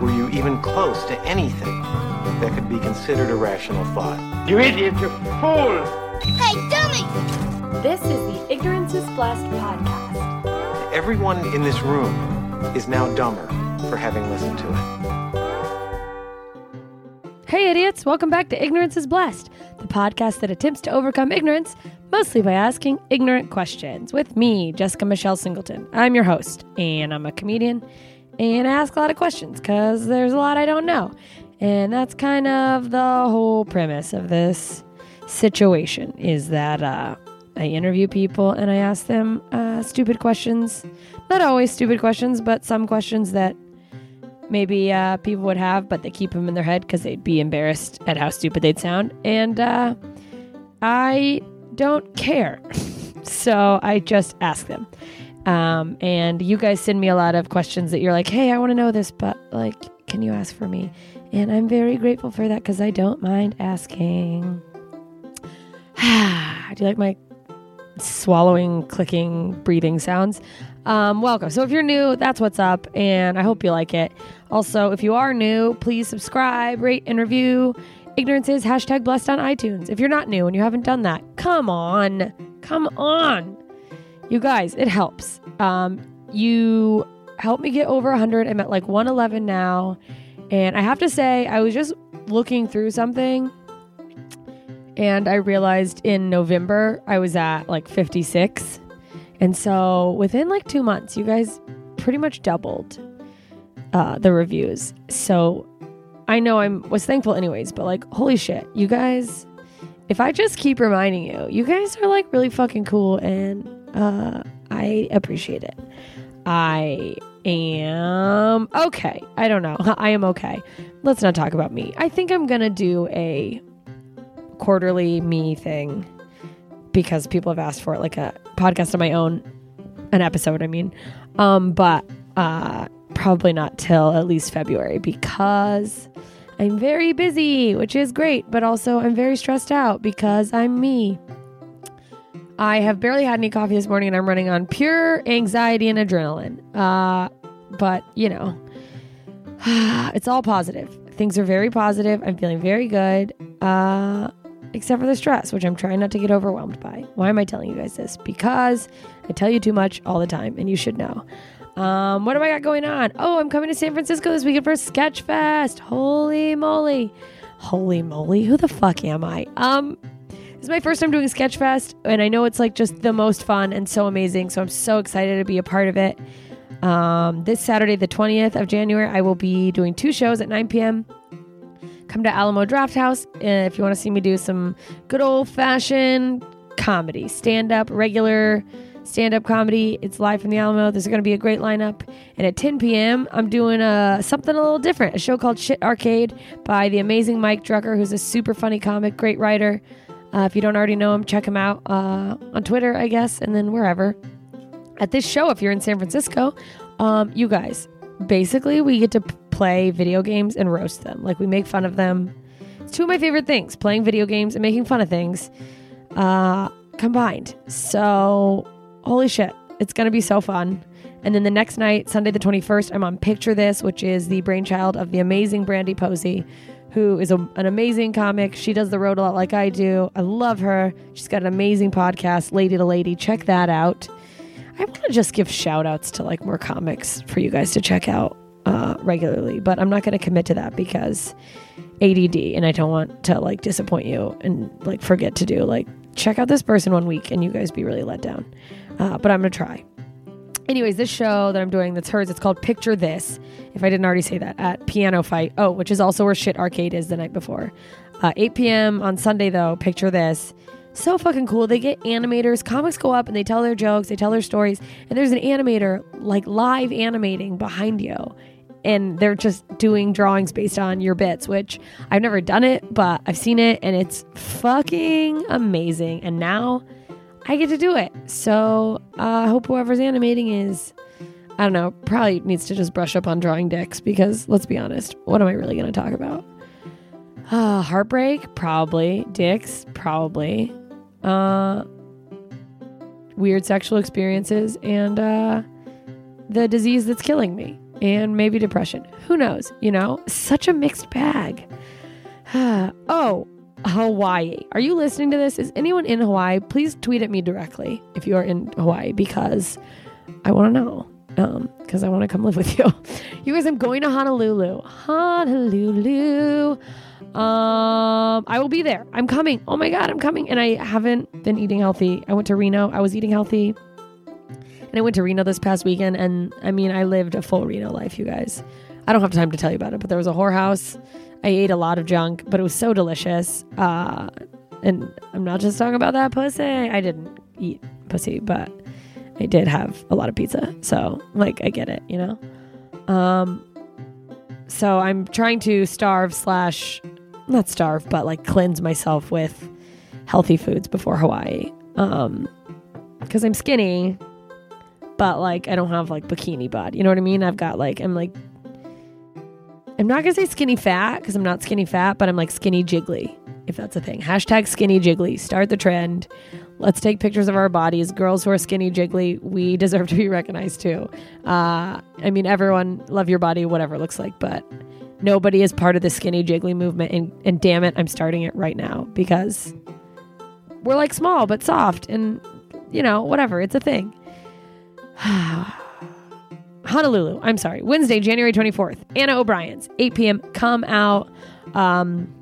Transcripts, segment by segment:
were you even close to anything that could be considered a rational thought. You idiot, you fool! Hey, dummy! This is the Ignorance is Blessed podcast. Everyone in this room is now dumber for having listened to it. Hey, idiots! Welcome back to Ignorance is Blessed, the podcast that attempts to overcome ignorance mostly by asking ignorant questions. With me, Jessica Michelle Singleton. I'm your host, and I'm a comedian, and ask a lot of questions because there's a lot I don't know. And that's kind of the whole premise of this situation is that uh, I interview people and I ask them uh, stupid questions. Not always stupid questions, but some questions that maybe uh, people would have, but they keep them in their head because they'd be embarrassed at how stupid they'd sound. And uh, I don't care. so I just ask them. Um, and you guys send me a lot of questions that you're like, hey, I want to know this, but like, can you ask for me? And I'm very grateful for that because I don't mind asking. Do you like my swallowing, clicking, breathing sounds? Um, welcome. So if you're new, that's what's up, and I hope you like it. Also, if you are new, please subscribe, rate, and review. Ignorance is hashtag blessed on iTunes. If you're not new and you haven't done that, come on. Come on. You guys, it helps. Um, you help me get over 100. I'm at like 111 now. And I have to say, I was just looking through something and I realized in November I was at like 56. And so within like two months, you guys pretty much doubled uh, the reviews. So I know I was thankful anyways, but like, holy shit, you guys, if I just keep reminding you, you guys are like really fucking cool and uh, I appreciate it. I am okay. I don't know. I am okay. Let's not talk about me. I think I'm going to do a quarterly me thing because people have asked for it, like a podcast of my own, an episode, I mean. Um, but uh, probably not till at least February because I'm very busy, which is great, but also I'm very stressed out because I'm me. I have barely had any coffee this morning and I'm running on pure anxiety and adrenaline. Uh, but, you know, it's all positive. Things are very positive. I'm feeling very good, uh, except for the stress, which I'm trying not to get overwhelmed by. Why am I telling you guys this? Because I tell you too much all the time, and you should know. Um, what do I got going on? Oh, I'm coming to San Francisco this weekend for Sketchfest. Holy moly. Holy moly. Who the fuck am I? Um, is my first time doing Sketchfest, and I know it's like just the most fun and so amazing. So I'm so excited to be a part of it. Um, this Saturday, the 20th of January, I will be doing two shows at 9 p.m. Come to Alamo Draft House uh, if you want to see me do some good old fashioned comedy, stand up, regular stand up comedy. It's live from the Alamo. There's going to be a great lineup. And at 10 p.m., I'm doing a, something a little different a show called Shit Arcade by the amazing Mike Drucker, who's a super funny comic, great writer. Uh, if you don't already know him, check him out uh, on Twitter, I guess, and then wherever. At this show, if you're in San Francisco, um, you guys, basically, we get to play video games and roast them. Like, we make fun of them. It's two of my favorite things playing video games and making fun of things uh, combined. So, holy shit, it's going to be so fun. And then the next night, Sunday the 21st, I'm on Picture This, which is the brainchild of the amazing Brandy Posey, who is a, an amazing comic. She does the road a lot like I do. I love her. She's got an amazing podcast, Lady to Lady. Check that out. I want to just give shout outs to like more comics for you guys to check out uh, regularly, but I'm not going to commit to that because ADD and I don't want to like disappoint you and like forget to do like check out this person one week and you guys be really let down. Uh, but I'm going to try. Anyways, this show that I'm doing that's hers, it's called Picture This. If I didn't already say that, at Piano Fight. Oh, which is also where Shit Arcade is the night before. Uh, 8 p.m. on Sunday, though, Picture This. So fucking cool. They get animators. Comics go up and they tell their jokes, they tell their stories, and there's an animator like live animating behind you. And they're just doing drawings based on your bits, which I've never done it, but I've seen it and it's fucking amazing. And now I get to do it. So uh, I hope whoever's animating is, I don't know, probably needs to just brush up on drawing dicks because let's be honest, what am I really going to talk about? Uh, heartbreak, probably. Dicks, probably. Uh, weird sexual experiences and uh, the disease that's killing me, and maybe depression. Who knows? You know, such a mixed bag. oh, Hawaii. Are you listening to this? Is anyone in Hawaii? Please tweet at me directly if you are in Hawaii because I want to know. Um, because I want to come live with you. You guys, I'm going to Honolulu. Honolulu. Um, I will be there. I'm coming. Oh my god, I'm coming. And I haven't been eating healthy. I went to Reno. I was eating healthy. And I went to Reno this past weekend and I mean, I lived a full Reno life, you guys. I don't have time to tell you about it, but there was a whorehouse. I ate a lot of junk, but it was so delicious. Uh, and I'm not just talking about that pussy. I didn't eat pussy, but I did have a lot of pizza. So, like, I get it, you know? Um, so I'm trying to starve slash not starve, but like cleanse myself with healthy foods before Hawaii. Um, because I'm skinny, but like I don't have like bikini bod. You know what I mean? I've got like I'm like I'm not gonna say skinny fat because I'm not skinny fat, but I'm like skinny jiggly, if that's a thing. Hashtag skinny jiggly. Start the trend. Let's take pictures of our bodies. Girls who are skinny jiggly, we deserve to be recognized too. Uh, I mean, everyone love your body, whatever it looks like, but nobody is part of the skinny jiggly movement. And, and damn it, I'm starting it right now because we're like small but soft, and you know, whatever. It's a thing. Honolulu. I'm sorry. Wednesday, January 24th. Anna O'Brien's, 8 p.m. Come out. Um,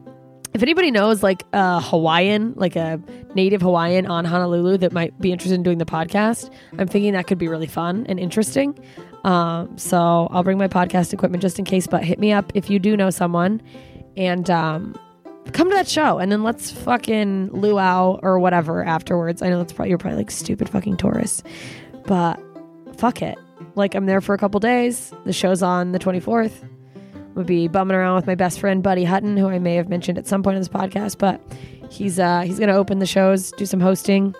if anybody knows like a Hawaiian, like a native Hawaiian on Honolulu that might be interested in doing the podcast, I'm thinking that could be really fun and interesting. Um, so I'll bring my podcast equipment just in case, but hit me up if you do know someone and um, come to that show and then let's fucking luau or whatever afterwards. I know that's probably, you're probably like stupid fucking tourists, but fuck it. Like I'm there for a couple days. The show's on the 24th. I'm gonna be bumming around with my best friend Buddy Hutton, who I may have mentioned at some point in this podcast, but he's uh he's gonna open the shows, do some hosting.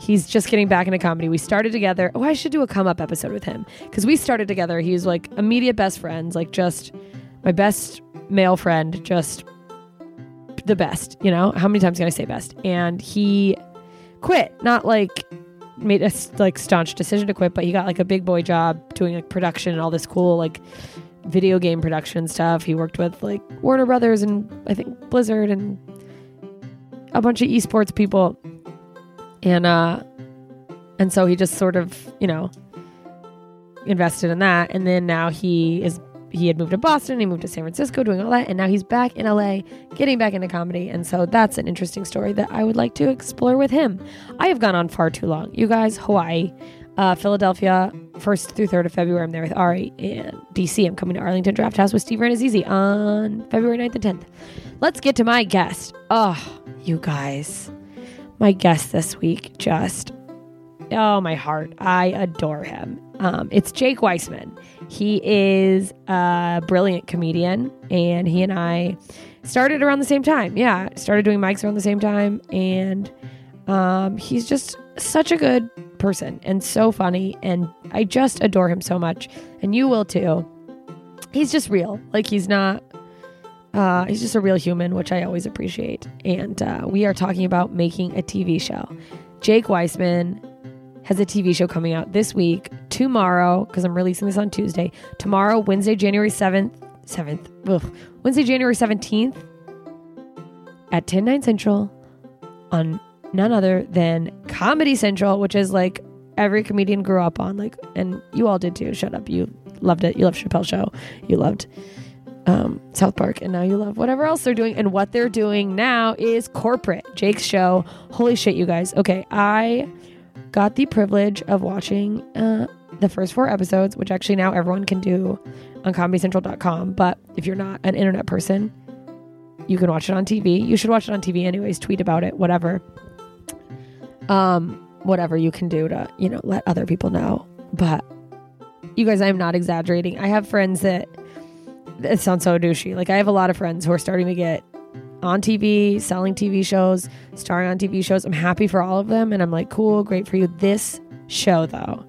He's just getting back into comedy. We started together. Oh, I should do a come up episode with him because we started together. He was like immediate best friends, like just my best male friend, just the best. You know, how many times can I say best? And he quit, not like made a like staunch decision to quit, but he got like a big boy job doing like production and all this cool like video game production stuff. He worked with like Warner Brothers and I think Blizzard and a bunch of esports people. And uh and so he just sort of, you know, invested in that and then now he is he had moved to Boston, he moved to San Francisco doing all that and now he's back in LA getting back into comedy. And so that's an interesting story that I would like to explore with him. I have gone on far too long. You guys, Hawaii, uh, Philadelphia, 1st through 3rd of February, I'm there with Ari. And DC, I'm coming to Arlington Draft House with Steve Rannazzisi on February 9th and 10th. Let's get to my guest. Oh, you guys. My guest this week just, oh, my heart. I adore him. Um, it's Jake Weisman. He is a brilliant comedian, and he and I started around the same time. Yeah, started doing mics around the same time, and um, he's just such a good person and so funny, and I just adore him so much, and you will too. He's just real, like he's not. Uh, he's just a real human, which I always appreciate. And uh, we are talking about making a TV show. Jake Weisman has a TV show coming out this week, tomorrow, because I'm releasing this on Tuesday. Tomorrow, Wednesday, January 7th, 7th, ugh, Wednesday, January 17th at 10, 9 Central on none other than Comedy Central, which is like every comedian grew up on. Like, and you all did too. Shut up. You loved it. You loved Chappelle Show. You loved um, South Park, and now you love whatever else they're doing. And what they're doing now is corporate. Jake's show. Holy shit, you guys. Okay, I got the privilege of watching uh, the first four episodes, which actually now everyone can do on comedycentral.com. But if you're not an internet person, you can watch it on TV. You should watch it on TV anyways, tweet about it, whatever. Um, whatever you can do to, you know, let other people know. But you guys, I'm not exaggerating. I have friends that it sounds so douchey. Like I have a lot of friends who are starting to get on TV, selling TV shows, starring on TV shows. I'm happy for all of them. And I'm like, cool, great for you. This show, though,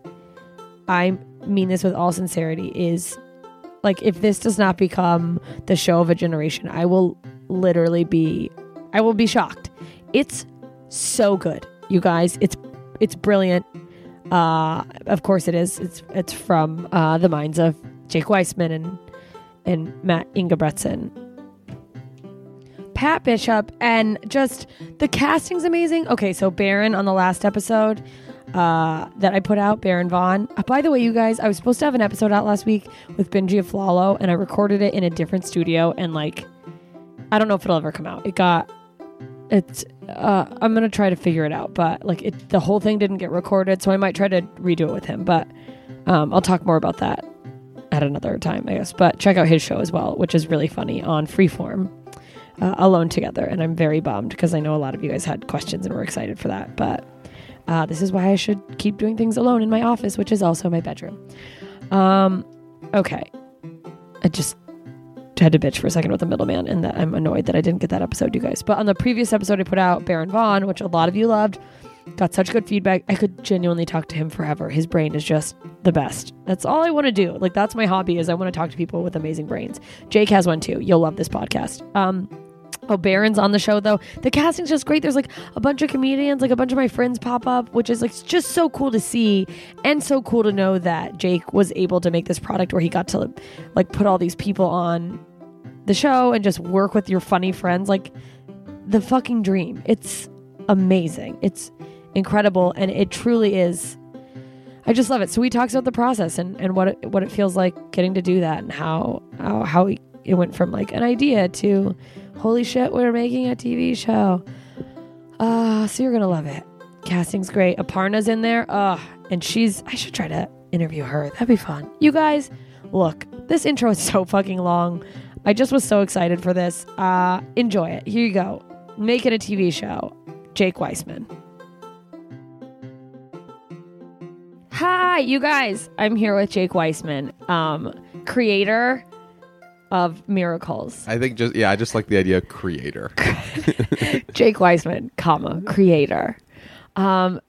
I mean this with all sincerity, is like, if this does not become the show of a generation, I will literally be, I will be shocked. It's so good, you guys. It's, it's brilliant. Uh, of course it is. It's, it's from uh, the minds of Jake Weisman and, and Matt Ingebretson. Pat Bishop and just the casting's amazing. Okay, so Baron on the last episode uh, that I put out, Baron Vaughn. Uh, by the way, you guys, I was supposed to have an episode out last week with Benji Aflalo, and I recorded it in a different studio, and like, I don't know if it'll ever come out. It got, it's, uh, I'm gonna try to figure it out, but like, it, the whole thing didn't get recorded, so I might try to redo it with him, but um, I'll talk more about that at another time, I guess. But check out his show as well, which is really funny on Freeform uh, alone together. And I'm very bummed because I know a lot of you guys had questions and were excited for that. But uh, this is why I should keep doing things alone in my office, which is also my bedroom. Um, okay. I just, had to bitch for a second with the middleman, and that I'm annoyed that I didn't get that episode, you guys. But on the previous episode I put out, Baron Vaughn, which a lot of you loved, got such good feedback. I could genuinely talk to him forever. His brain is just the best. That's all I want to do. Like that's my hobby is I want to talk to people with amazing brains. Jake has one too. You'll love this podcast. Um Oh, Baron's on the show though. The casting's just great. There's like a bunch of comedians, like a bunch of my friends pop up, which is like just so cool to see and so cool to know that Jake was able to make this product where he got to like put all these people on the show and just work with your funny friends. Like the fucking dream. It's amazing. It's incredible and it truly is I just love it. So he talks about the process and, and what it, what it feels like getting to do that and how how, how it went from like an idea to holy shit, we're making a TV show. Uh, so you're gonna love it. Casting's great. Aparna's in there. Uh, and she's I should try to interview her. That'd be fun. You guys, look, this intro is so fucking long. I just was so excited for this. Uh, enjoy it. Here you go. Make it a TV show. Jake Weisman. Hi, you guys. I'm here with Jake Weisman, um, creator of Miracles. I think just yeah, I just like the idea of creator. Jake Weisman, comma, creator. Um,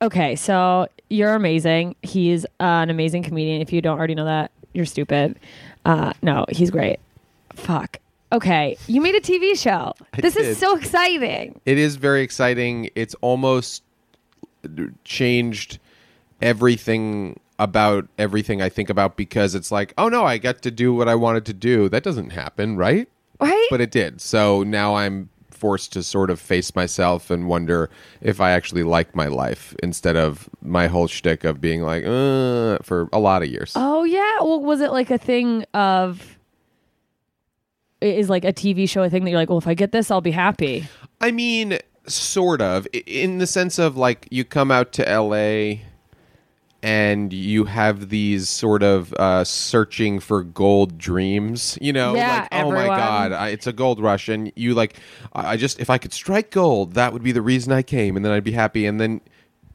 okay, so you're amazing. He's uh, an amazing comedian. If you don't already know that, you're stupid. Uh, no, he's great. Fuck. Okay, you made a TV show. I this did. is so exciting. it is very exciting. It's almost changed everything about everything I think about because it's like, oh no, I got to do what I wanted to do. That doesn't happen, right? Right? But it did. So now I'm forced to sort of face myself and wonder if I actually like my life instead of my whole shtick of being like, uh, for a lot of years. oh yeah. Well, was it like a thing of? Is like a TV show a thing that you're like, well, if I get this, I'll be happy. I mean, sort of, in the sense of like you come out to LA and you have these sort of uh, searching for gold dreams, you know, Yeah, like oh my god, I, it's a gold rush, and you like, I I just if I could strike gold, that would be the reason I came, and then I'd be happy, and then.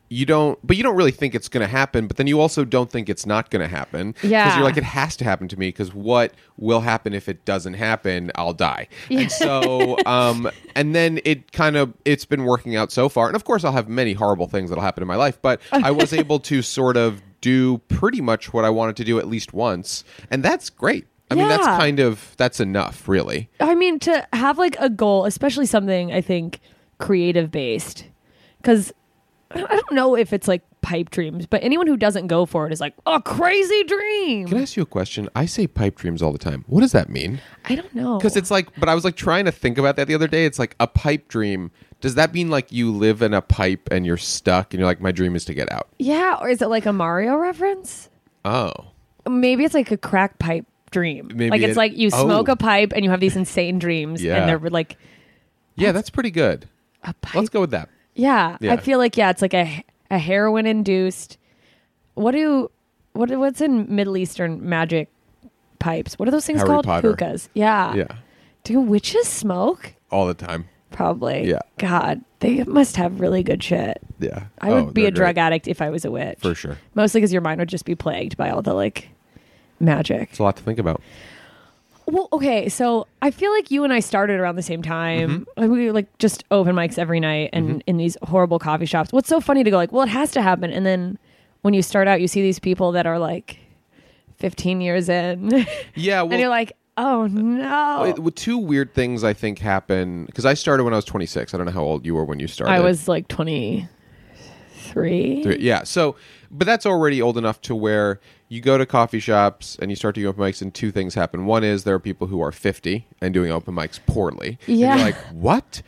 You don't, but you don't really think it's going to happen. But then you also don't think it's not going to happen. yeah because you're like, it has to happen to me. Because what will happen if it doesn't happen? I'll die. And so, um, and then it kind of it's been working out so far. And of course, I'll have many horrible things that'll happen in my life. But I was able to sort of do pretty much what I wanted to do at least once, and that's great. I mean, that's kind of that's enough, really. I mean, to have like a goal, especially something I think creative based, because I don't know if it's like pipe dreams, but anyone who doesn't go for it is like a crazy dream. Can I ask you a question? I say pipe dreams all the time. What does that mean? I don't know Because it's like, but I was like trying to think about that the other day. It's like a pipe dream. Does that mean like you live in a pipe and you're stuck and you're like, my dream is to get out? yeah, or is it like a Mario reference? Oh. Maybe it's like a crack pipe dream. Maybe like it's it- like you oh. smoke oh. a pipe and you have these insane dreams, Yeah. and they're like Yeah, that's pretty good. a pipe. Let's go with that. Yeah, Yeah. I feel like yeah, it's like a a heroin induced. What do what what's in Middle Eastern magic pipes? What are those things Harry called? Potter. Hookahs. Yeah. Yeah. Do witches smoke? All the time. Probably. Yeah. God, they must have really good shit. Yeah. I would Oh, be a drug addict if I was a witch. For sure. Mostly because your mind would just be plagued by all the like magic. It's a lot to think about. Well, okay, so I feel like you and I started around the same time. Mm-hmm. Like, we were like just open mics every night and in these horrible coffee shops. What's so funny to go like, well, it has to happen, and then when you start out, you see these people that are like 15 years in, Yeah. Well, and you're like, oh no. it- well, two weird things I think happen because I started when I was 26. I don't know how old you were when you started. I was like 23. Three- Yeah. So, but that's already old enough to where you go to coffee shops and you start doing open mics, and two things happen. One is there are people who are 50 and doing open mics poorly. And Yeah. you're like, what?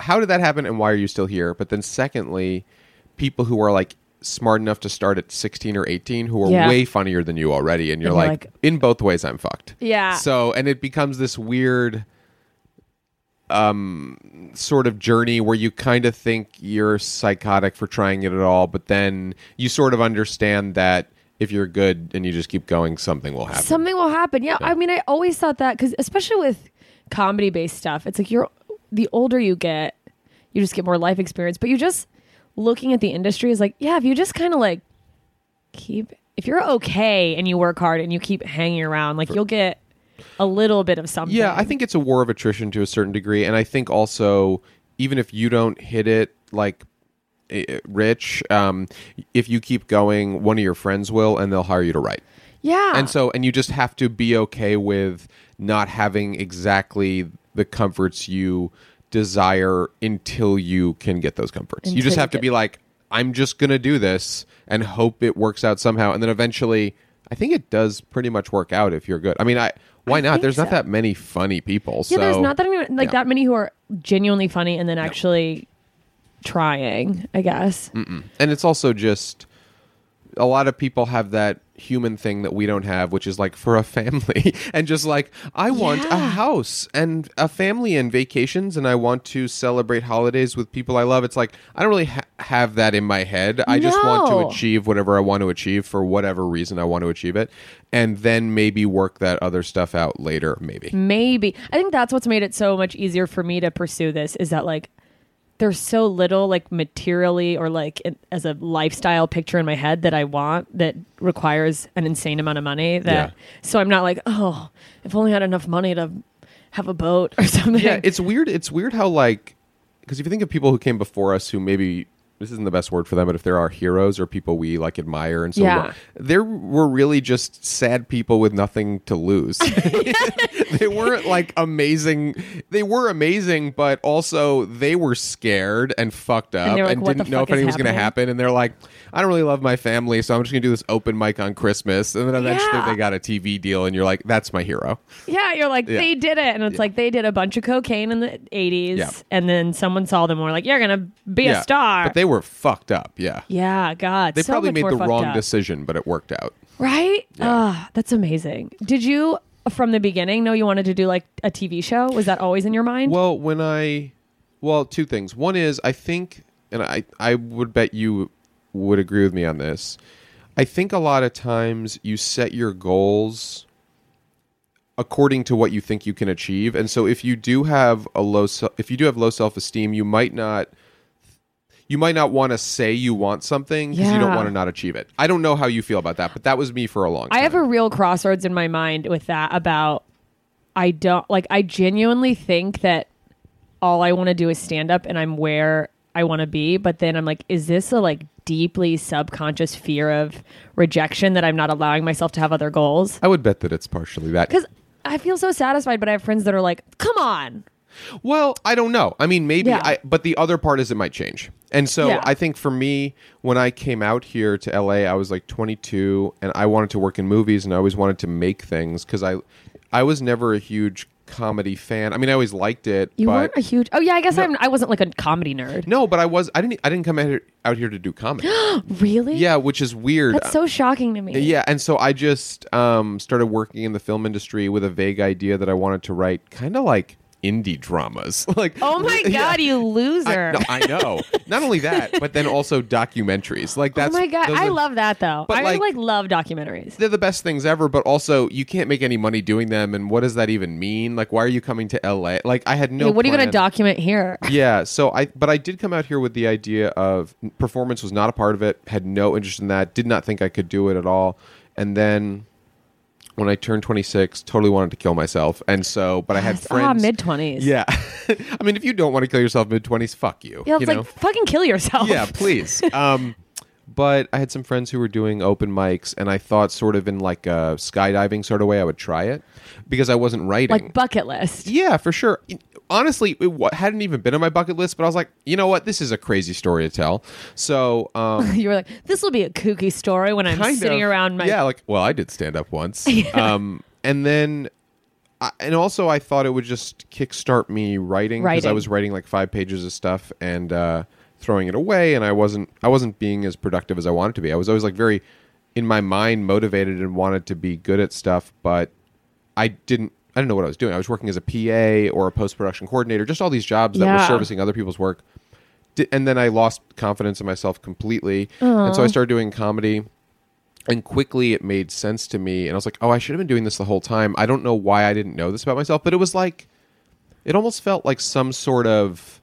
How did that happen and why are you still here? But then, secondly, people who are like smart enough to start at 16 or 18 who are Yeah. way funnier than you already. And you're, And like, like- in both ways, I'm fucked. Yeah. So, and it becomes this weird um sort of journey where you kind of think you're psychotic for trying it at all, but then you sort of understand that if you're good and you just keep going, something will happen. Something will happen. Yeah, Yeah. I mean, I always thought that because, especially with comedy based stuff, it's like you're the older you get, you just get more life experience. But you just looking at the industry is like, yeah, if you just kind of like keep, if you're okay and you work hard and you keep hanging around, like you'll get a little bit of something. Yeah, I think it's a war of attrition to a certain degree, and I think also even if you don't hit it like rich, um, if you keep going, one of your friends will, and they'll hire you to write. Yeah. And so, and you just have to be okay with not having exactly the comforts you desire until you can get those comforts. you Until just you have to get- be like, I'm just going to do this and hope it works out somehow. And then eventually, I think it does pretty much work out if you're good. I mean, I why not? think There's not that many funny people. yeah, so there's not that many, like yeah. that many who are genuinely funny and then actually trying, I guess. and it's also just a lot of people have that human thing that we don't have which is like for a family. And just like i want a house and a family and vacations and i want to celebrate holidays with people i love. It's like i don't really ha- have that in my head. I just want to achieve whatever i want to achieve for whatever reason i want to achieve it and then maybe work that other stuff out later maybe. Maybe. I think that's what's made it so much easier for me to pursue this is that like there's so little like materially or like in, as a lifestyle picture in my head that I want that requires an insane amount of money that Yeah. so I'm not like, oh, if only I had enough money to have a boat or something. yeah it's weird it's weird how like because if you think of people who came before us who maybe this isn't the best word for them but if there are heroes or people we like admire and so Yeah. there were really just sad people with nothing to lose they weren't like amazing they were amazing but also they were scared and fucked up and, like, "What the didn't know if anything was going to happen and they're like i don't really love my family so i'm just going to do this open mic on christmas and then eventually Yeah. they got a tv deal and you're like that's my hero Yeah, you're like, Yeah. they did it. And it's like they did a bunch of cocaine in the 80s. Yeah. And then someone saw them and were like, you're going to be a star. but they were fucked up yeah yeah, God. They so probably made the wrong up. decision, but it worked out. Right? Ah, that's amazing. Did you, from the beginning, know you wanted to do like a TV show? Was that always in your mind? Well, when I, well, two things. One is I think, and I, I would bet you would agree with me on this. I think a lot of times you set your goals according to what you think you can achieve, and so if you do have a low, if you do have low self esteem, you might not. You might not want to say you want something because you don't want to not achieve it. I don't know how you feel about that, but that was me for a long time. I have a real crossroads in my mind with that about I don't like I genuinely think that all I want to do is stand up and I'm where I want to be, but then I'm like is this a like deeply subconscious fear of rejection that I'm not allowing myself to have other goals? I would bet that it's partially that. Cuz I feel so satisfied, but I have friends that are like, "Come on." Well, I don't know. I mean, maybe. Yeah. I, but the other part is it might change. And so Yeah. I think for me, when I came out here to LA, I was like 22, and I wanted to work in movies, and I always wanted to make things because I, I was never a huge comedy fan. I mean, I always liked it. You but weren't a huge Oh yeah, I guess I'm I wasn't like a comedy nerd. no, but I was. I didn't. I didn't come out here, out here to do comedy. Really? yeah, which is weird. That's so shocking to me. Yeah, and so I just um, started working in the film industry with a vague idea that I wanted to write kind of like indie dramas. like Oh my yeah. god, you I, loser. no, I know. Not only that, but then also documentaries. Like oh that's. oh my god, I are- love that though. I like- like, love documentaries. They're the best things ever, but also you can't make any money doing them. And what does that even mean? Like, why are you coming to LA? Like, I had no. Yeah, what are you going to document here? Yeah, so I but I did come out here with the idea of performance was not a part of it. Had no interest in that. Did not think I could do it at all. And then when I turned 26, totally wanted to kill myself. And so, but I had Ah, friends. mid twenties. Yeah, I mean, if you don't want to kill yourself mid 20s, fuck you. yeah. It's you like know? fucking kill yourself. yeah, please. Um, but I had some friends who were doing open mics, and I thought, sort of in like a skydiving sort of way, I would try it because I wasn't writing. like bucket list. yeah, for sure. Honestly, it hadn't even been on my bucket list, but I was like, you know what, this is a crazy story to tell. So, um, You were like, this will be a kooky story when I'm sitting of- around my. yeah, like well, I did stand up once, um, and then. I, and also, I thought it would just kickstart me writing because I was writing like five pages of stuff and uh, throwing it away, and I wasn't I wasn't being as productive as I wanted to be. I was always like very in my mind motivated and wanted to be good at stuff, but I didn't. I didn't know what I was doing. I was working as a PA or a post production coordinator, just all these jobs that were Yeah. servicing other people's work. Di- And then I lost confidence in myself completely, and so I started doing comedy and quickly it made sense to me and i was like oh i should have been doing this the whole time i don't know why i didn't know this about myself but it was like it almost felt like some sort of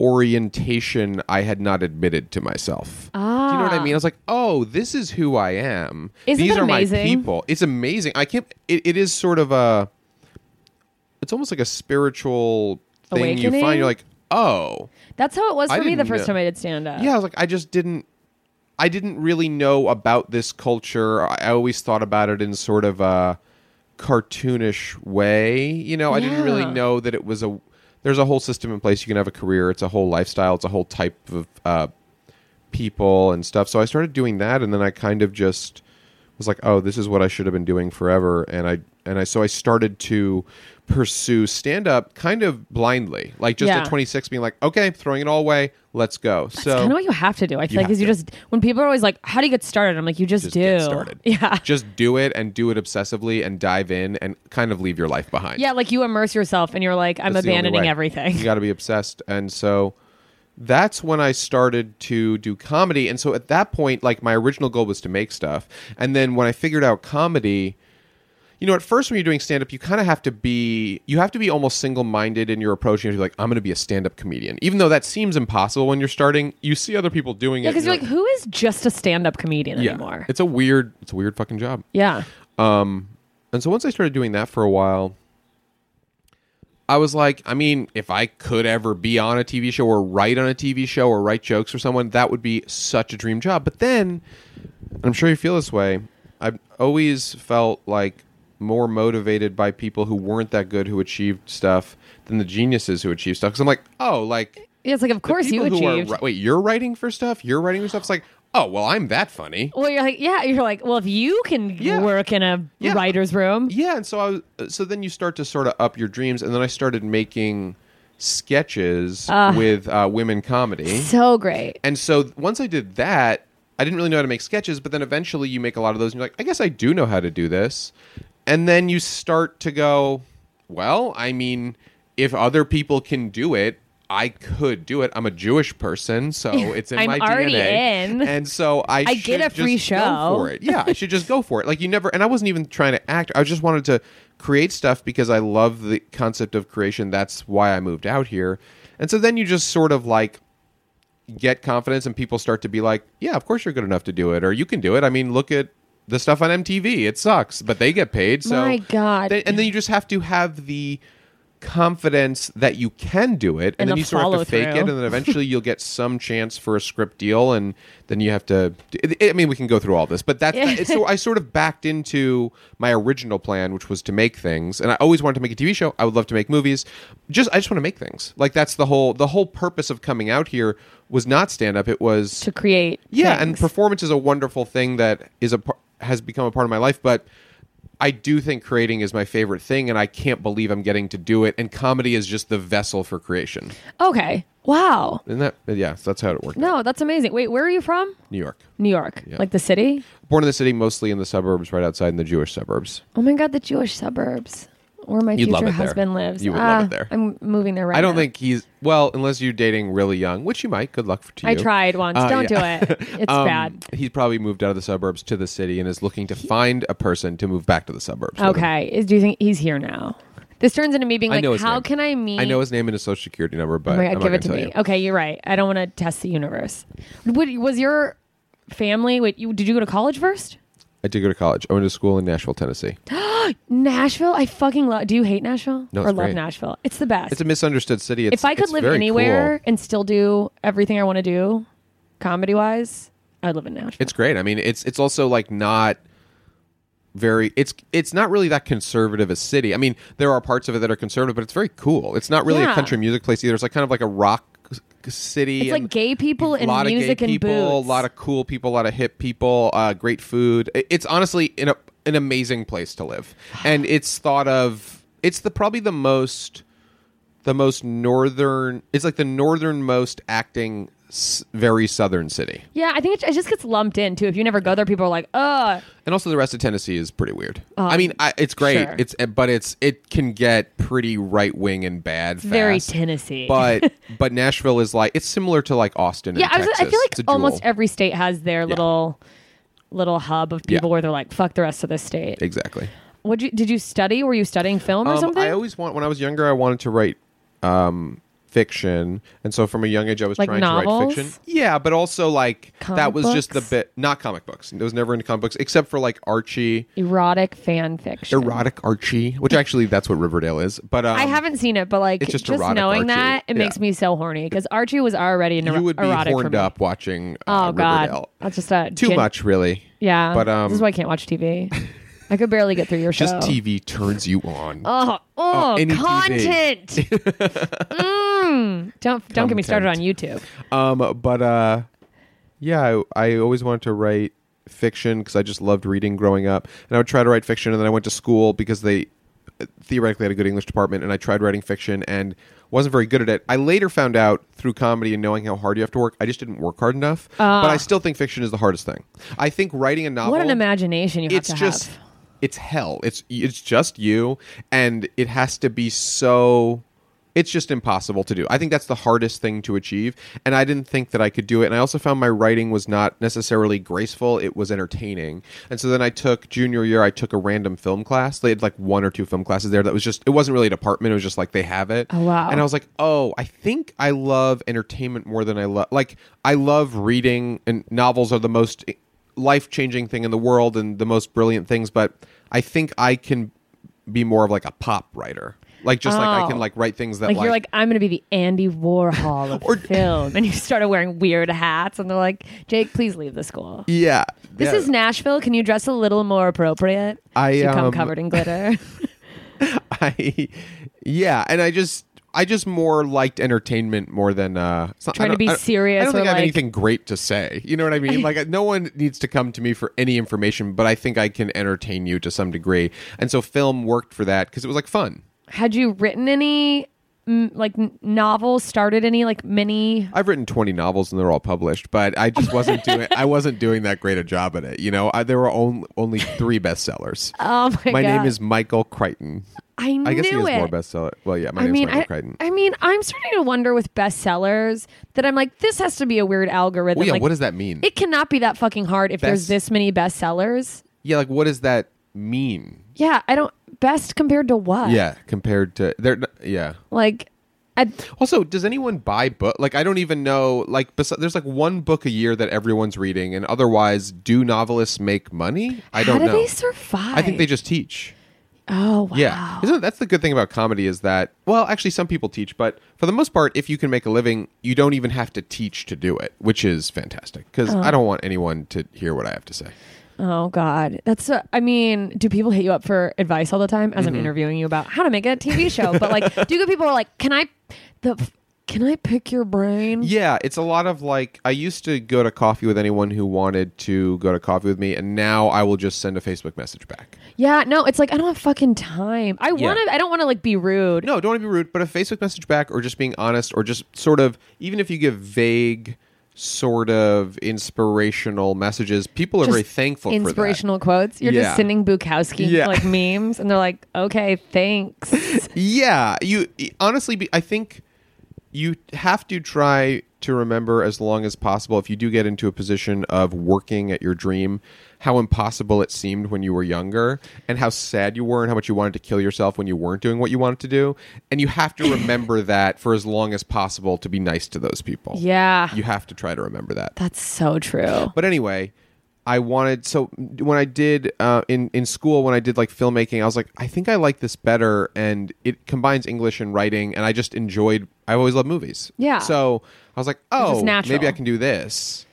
orientation I had not admitted to myself. Do you know what I mean? I was like, oh, this is who I am. Isn't These that are my people. It's amazing. I can't. It, it is sort of a. It's almost like a spiritual thing you Awakening? find. You're like, oh, That's how it was I for me the didn't first know. time I did stand up. yeah. I was like, I just didn't. I didn't really know about this culture. I I always thought about it in sort of a cartoonish way. You know, I didn't really Yeah. know that it was a. There's a whole system in place. You can have a career. It's a whole lifestyle. It's a whole type of uh, people and stuff. So I started doing that, and then I kind of just was like, oh, this is what I should have been doing forever. And I and I so I started to pursue stand up kind of blindly, like just Yeah. at 26, being like, okay, throwing it all away, let's go. That's so kind of what you have to do. I feel like because you just when people are always like, "How do you get started?" I'm like, "You just, just do." started. Yeah, just do it and do it obsessively and dive in and kind of leave your life behind. yeah. Like you immerse yourself, and you're like, "I'm That's abandoning everything." You got to be obsessed. And so that's when I started to do comedy. And so at that point, like my original goal was to make stuff. And then when I figured out comedy, you know, at first when you're doing stand up, you kind of have to be, you have to be almost single minded in your approach. You're like, I'm going to be a stand up comedian. Even though that seems impossible when you're starting, you see other people doing Yeah, it. because you're like, "Who is just a stand-up comedian yeah, anymore?" It's a weird, it's a weird fucking job. yeah, Um, and so once I started doing that for a while, I was like, I mean, if I could ever be on a TV show or write on a TV show or write jokes for someone, that would be such a dream job. But then, and I'm sure you feel this way, I've always felt like more motivated by people who weren't that good who achieved stuff than the geniuses who achieved stuff. Because I'm like, oh, like Yeah, it's like, of course you who are achieved. wait, you're writing for stuff? You're writing for stuff? It's like, oh, well, I'm that funny. well, you're like, yeah, you're like, well, if you can Yeah. work in a Yeah. writer's room, Yeah, and so I was, so then you start to sort of up your dreams, and then I started making sketches with uh, women comedy, so great. and so once I did that, I didn't really know how to make sketches, but then eventually you make a lot of those, and you're like, I guess I do know how to do this, and then you start to go, well, I mean, if other people can do it. I could do it. I'm a Jewish person, so it's in I'm my already DNA. in. And so I, I should get a free just go show. for it. Yeah, I should just go for it. Like you never, and I wasn't even trying to act. I just wanted to create stuff because I love the concept of creation. That's why I moved out here. And so then you just sort of like get confidence, and people start to be like, "Yeah, of course you're good enough to do it, or you can do it." I mean, look at the stuff on MTV. It sucks, but they get paid. So My God. Then- and then you just have to have the confidence that you can do it and, And then the you sort of have to fake follow-through. it and then eventually you'll get some chance for a script deal and then you have to i mean we can go through all this but that's Yeah. so i sort of backed into my original plan which was to make things and i always wanted to make a tv show i would love to make movies just i just want to make things like that's the whole the whole purpose of coming out here was not stand up it was to create. yeah and performance is a wonderful thing that is a par- has become a part of my life but I do think creating is my favorite thing, and I can't believe I'm getting to do it. And comedy is just the vessel for creation. okay. Wow. Isn't that? Yeah, so that's how it worked. No, that's amazing. Wait, where are you from? New York. New York, yeah. like the city. Born in the city, mostly in the suburbs, right outside in the Jewish suburbs. Oh my god, the Jewish suburbs, where my You'd future it there. husband lives. You would love Ah, it there. I'm moving there right now. I don't now. think he's well, unless you're dating really young, which you might. Good luck for to you. I tried once. Uh, don't yeah. do it. It's Um, bad. He's probably moved out of the suburbs to the city and is looking to find a person to move back to the suburbs. Okay. Is, do you think he's here now? This turns into me being like, how name. can I meet? I know his name and his social security number, but Oh God, give it tell me. you. Okay, you're right. I don't want to test the universe. Would, was your family? Wait, you did you go to college first? I did go to college. I went to school in Nashville, Tennessee. Nashville. I fucking love. Do you hate Nashville No, or it's love great. Nashville? It's the best. It's a misunderstood city. It's, if I could it's live very anywhere cool. and still do everything I want to do, comedy wise, I'd live in Nashville. it's great. I mean, it's it's also like not very. It's it's not really that conservative a city. I mean, there are parts of it that are conservative, but it's very cool. It's not really a country music place either. It's like kind of like a rock city. It's like gay people and lot music of gay and people, boots. a lot of cool people, a lot of hip people, uh, great food. It's honestly in a, an amazing place to live, and it's thought of. It's the probably the most the most northern. It's like the northernmost acting, s- very southern city, yeah, I think it, it just gets lumped in too. If you never go there, people are like, "Uh, and also the rest of Tennessee is pretty weird. I mean, I, it's great. sure. It's but it's it can get pretty right wing and bad. Fast. very Tennessee." But but Nashville is like it's similar to like Austin. yeah, and I, was, I Texas. feel It's like a almost jewel. every state has their little little hub of people Yeah. where they're like, "Fuck the rest of the state." exactly. What you did you study? Were you studying film or Um, something? I always want when I was younger. I wanted to write um, fiction, and so from a young age I was Like trying to write fiction. Yeah, but also like Comic that was just the bit, not comic books. I was never into comic books except for like Archie, Erotic fan fiction. erotic Archie, which actually that's what Riverdale is. But um, I haven't seen it, but like it's just just, knowing Archie. that, it Yeah. makes me so horny because Archie was already an You would be erotic horned up watching. Oh Uh, God, Riverdale. that's just a Too gen- much, really. Yeah, But, um, this is why I can't watch TV. I could barely get through your show. Just TV turns you on. Oh, oh, any content. mm, don't don't get me started on YouTube. Um, but uh, yeah, I, I always wanted to write fiction because I just loved reading growing up, and I would try to write fiction, and then I went to school because they uh, theoretically had a good English department, and I tried writing fiction and wasn't very good at it. I later found out through comedy and knowing how hard you have to work, I just didn't work hard enough. but I still think fiction is the hardest thing. I think writing a novel. What an imagination you have it's to just have. it's hell it's it's just you and it has to be so it's just impossible to do i think that's the hardest thing to achieve and i didn't think that i could do it and i also found my writing was not necessarily graceful it was entertaining and so then i took junior year i took a random film class they had like one or two film classes there that was just it wasn't really a department it was just like they have it Oh, wow. and i was like oh i think i love entertainment more than i love like i love reading and novels are the most life changing thing in the world and the most brilliant things, but I think I can be more of like a pop writer. Like just like I Oh. can like write things that Like, like, you're like, I'm going to be the Andy Warhol of Or- film, and you started wearing weird hats, and they're like, Jake, please leave the school. yeah. This yeah. is Nashville. Can you dress a little more appropriate? I, you come um, covered in glitter. I yeah, and I just I just more liked entertainment more than uh it's not- I Trying to don't- be I don't- serious I don't or, think I have like- anything great to say. You know what I mean? like no one needs to come to me for any information, but I think I can entertain you to some degree. And so film worked for that because it was like fun. Had you written any like n- novels? Started any like mini? I've written 20 novels and they're all published, but I just wasn't doing I wasn't doing that great a job at it. You know, I, there were only only 3 bestsellers. Oh my, god my name is Michael Crichton. I knew I guess he has it. more bestseller. Well, yeah, my I name's mean, Michael I, Crichton. I mean, I'm starting to wonder with bestsellers that I'm like, this has to be a weird algorithm. well, yeah, like, what does that mean? It cannot be that fucking hard if there's this many bestsellers. yeah, like what does that mean? Yeah, I don't. Best compared to what? Yeah, compared to there yeah. Like, I, Also, does anyone buy book? Like, I don't even know. Like, bes- there's like one book a year that everyone's reading, and otherwise, do novelists make money? I don't do know. they survive? I think they just teach. Oh wow. Yeah, isn't that's the good thing about comedy is that well, actually, some people teach, but for the most part, if you can make a living, you don't even have to teach to do it, which is fantastic. Because oh. I don't want anyone to hear what I have to say. Oh God, that's. Uh, I mean, do people hit you up for advice all the time as Mm-hmm. I'm interviewing you about how to make a TV show? But like, do good people are like, can I, the, can I pick your brain? Yeah, it's a lot of like I used to go to coffee with anyone who wanted to go to coffee with me, and now I will just send a Facebook message back. Yeah, no, it's like I don't have fucking time. I Yeah. want to. I don't want to like be rude. No, don't want to be rude, but a Facebook message back, or just being honest, or just sort of even if you give vague, sort of inspirational messages, people are Just very thankful for. Inspirational quotes. You're Yeah. just sending Bukowski Yeah. like memes, and they're like, okay, thanks. Yeah, you honestly, I think you have to try to remember as long as possible if you do get into a position of working at your dream how impossible it seemed when you were younger and how sad you were and how much you wanted to kill yourself when you weren't doing what you wanted to do and you have to remember that for as long as possible to be nice to those people yeah, you have to try to remember that that's so true. but anyway, I wanted so when I did uh, in in school when I did like filmmaking, I was like, I think I like this better, and it combines English and writing, and I just enjoyed. I always love movies. Yeah. So I was like, oh, maybe I can do this.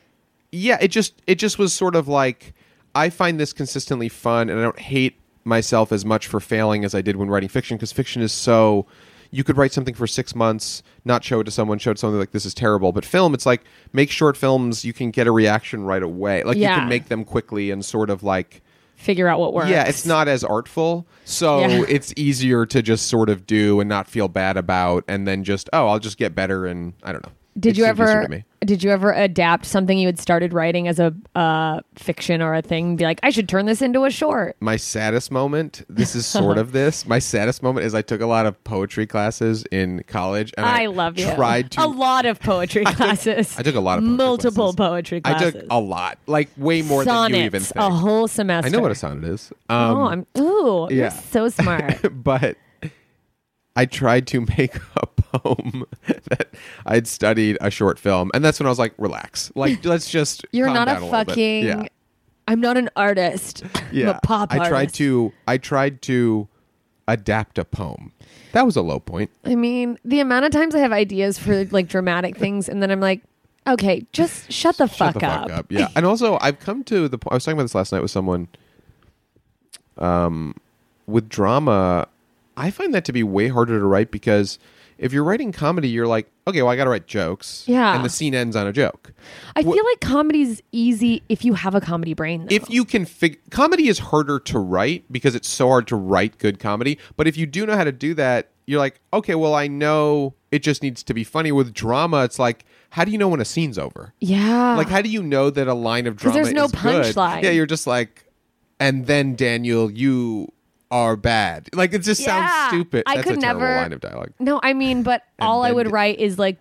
Yeah. It just it just was sort of like I find this consistently fun, and I don't hate myself as much for failing as I did when writing fiction because fiction is so. You could write something for six months, not show it to someone, show it to someone like this is terrible. But film, it's like make short films, you can get a reaction right away. Like you can make them quickly and sort of like Figure out what works. yeah, it's not as artful, so Yeah. it's easier to just sort of do and not feel bad about, and then just oh, I'll just get better, and I don't know. Did you ever? Did you ever adapt something you had started writing as a uh, fiction or a thing? Be like, I should turn this into a short. My saddest moment. This is sort of this. My saddest moment is I took a lot of poetry classes in college, and I, I love you. Tried to a lot of poetry classes. I took a lot of poetry multiple classes. poetry classes. I took a lot, like way more Sonnets, than you even think. a whole semester. I know what a sonnet is. Um, oh, I'm ooh, yeah. you're so smart. but I tried to make a home that I'd studied a short film, and that's when I was like, relax, like let's just. You're not a down little bit. fucking. Yeah. I'm not an artist. I'm yeah. a pop I tried to. I tried to adapt a poem. That was a low point. I mean, the amount of times I have ideas for like dramatic things, and then I'm like, okay, just shut the, fuck, the up. fuck up. Yeah. and also, I've come to the point. I was talking about this last night with someone. Um, with drama, I find that to be way harder to write because if you're writing comedy, you're like, okay, well, I got to write jokes. Yeah. And the scene ends on a joke. I Wh- feel like comedy's easy if you have a comedy brain. Though. If you can figure, comedy is harder to write because it's so hard to write good comedy. But if you do know how to do that, you're like, okay, well, I know it just needs to be funny. With drama, it's like, how do you know when a scene's over? yeah, Like, how do you know that a line of drama there's no punchline. Yeah, you're just like, and then Daniel, you are bad. Like, it just Yeah. sounds stupid. I That's could never- line of dialogue. no, I mean, but all I would d- write is like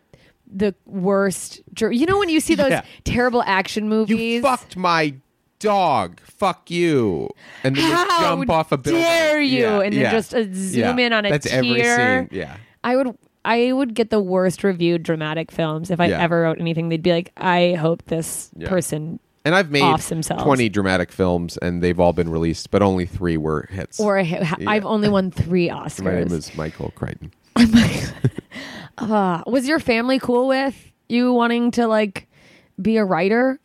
the worst. You know when you see those Yeah. terrible action movies? You fucked my dog. Fuck you. And then How jump off a building. dare you? Yeah, And then just, uh, zoom in on a That's every tear. scene. Yeah. I would I would get the worst reviewed dramatic films if I ever wrote anything. They'd be like, I hope this person And I've made Offs themselves. 20 dramatic films and they've all been released, but only three were hits. or I ha- I've only won three Oscars. My name is Michael Crichton. Uh, was your family cool with you wanting to like be a writer?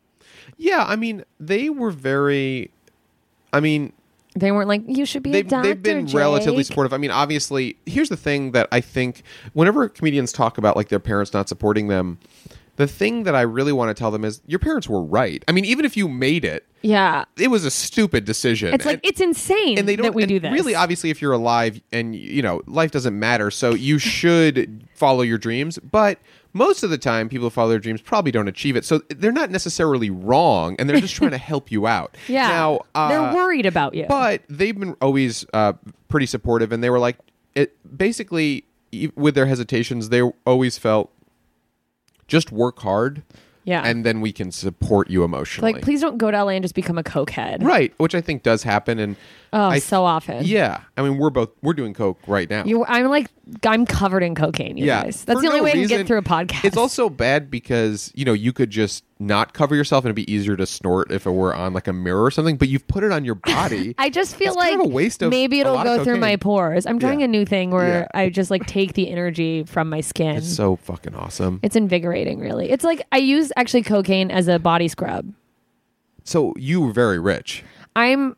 Yeah, I mean, they were very. I mean, They weren't like you should be a they've, doctor. they've been relatively supportive. I mean, obviously, here's the thing that I think whenever comedians talk about like their parents not supporting them, the thing that I really want to tell them is your parents were right. I mean, even if you made it, Yeah, it was a stupid decision. it's like And- it's insane and they don't that we and do this. really obviously if you're alive and you know life doesn't matter so you should follow your dreams but most of the time people who follow their dreams probably don't achieve it so they're not necessarily wrong and they're just trying to help you out yeah, now uh, they're worried about you. but they've been always uh, pretty supportive and they were like it basically with their hesitations they always felt just work hard yeah, and then we can support you emotionally like please don't go to LA and just become a cokehead. right which i think does happen and Oh, I- so often. yeah, I mean we're both we're doing coke right now. You, I'm like, I'm covered in cocaine. You yeah, guys. That's the only no way I can get through a podcast. It's also bad because you know you could just not cover yourself and it'd be easier to snort if it were on like a mirror or something. But you've put it on your body. I just feel That's like kind of a waste of maybe it'll go through my pores. I'm trying Yeah. a new thing where Yeah. I just like take the energy from my skin. it's so fucking awesome. It's invigorating, really. It's like I use actually cocaine as a body scrub. So you were very rich. I'm.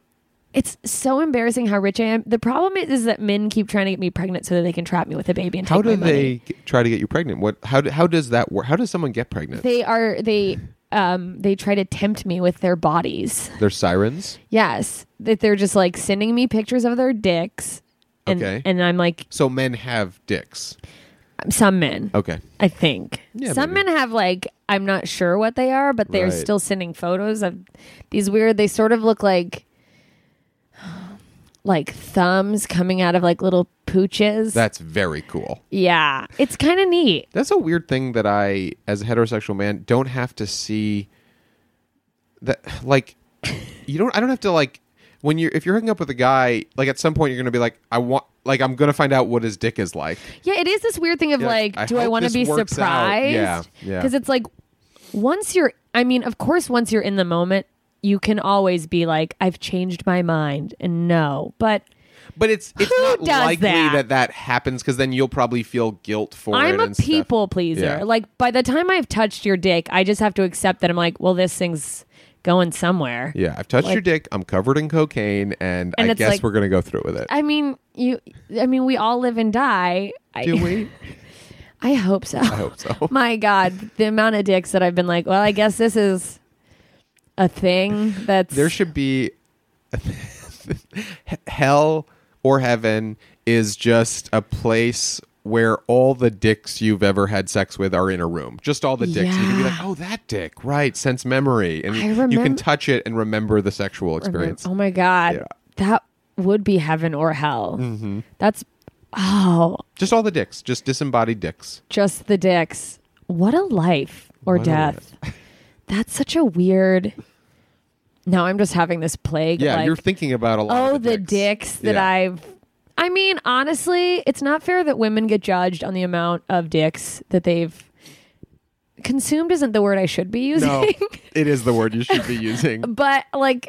It's so embarrassing how rich I am. The problem is, is that men keep trying to get me pregnant so that they can trap me with a baby and How take do my money. How do they try to get you pregnant? What? How? do- How does that work? How does someone get pregnant? They are they. Um, they try to tempt me with their bodies. They're sirens. Yes, that they're just like sending me pictures of their dicks, and Okay. and I'm like, So men have dicks. some men. Okay. I think. Yeah, Some maybe. men have like I'm not sure what they are, but they're Right. still sending photos of these weird. They sort of look like like thumbs coming out of like little pooches. That's very cool. yeah, it's kind of neat. That's a weird thing that I, as a heterosexual man, don't have to see. That like, you don't. I don't have to like when you're if you're hooking up with a guy. Like at some point, you're gonna be like, I want. Like I'm gonna find out what his dick is like. Yeah, it is this weird thing of You're like, like, I do I want to be works out. surprised? Yeah, yeah. Because it's like once you're. I mean, of course, once you're in the moment, you can always be like, I've changed my mind, and no, but. But it's it's Who not does likely that? that that happens because then you'll probably feel guilt for it. I'm a and stuff. people pleaser. Yeah. Like by the time I've touched your dick, I just have to accept that I'm like, well, this thing's going somewhere. Yeah, I've touched your dick. I'm covered in cocaine, and, And I it's guess like- we're gonna go through with it. I mean, you. I mean, we all live and die. I, Do we? I hope so. I hope so. My God, the amount of dicks that I've been like, well, I guess this is a thing. That's there should be hell or heaven is just a place where all the dicks you've ever had sex with are in a room. Just all the dicks. And you can be like, oh, that dick, right? Sense memory, and you can touch it and remember the sexual experience. Oh my God, Yeah. that would be heaven or hell. Mm-hmm. That's oh, Just all the dicks, just disembodied dicks. just the dicks. What a life or What death. That's such a weird. Now I'm just having this plague. Yeah, like, you're thinking about a lot. oh, of the dicks, dicks that Yeah. I've I mean, honestly, it's not fair that women get judged on the amount of dicks that they've consumed. Isn't the word I should be using? No, it is the word you should be using. but like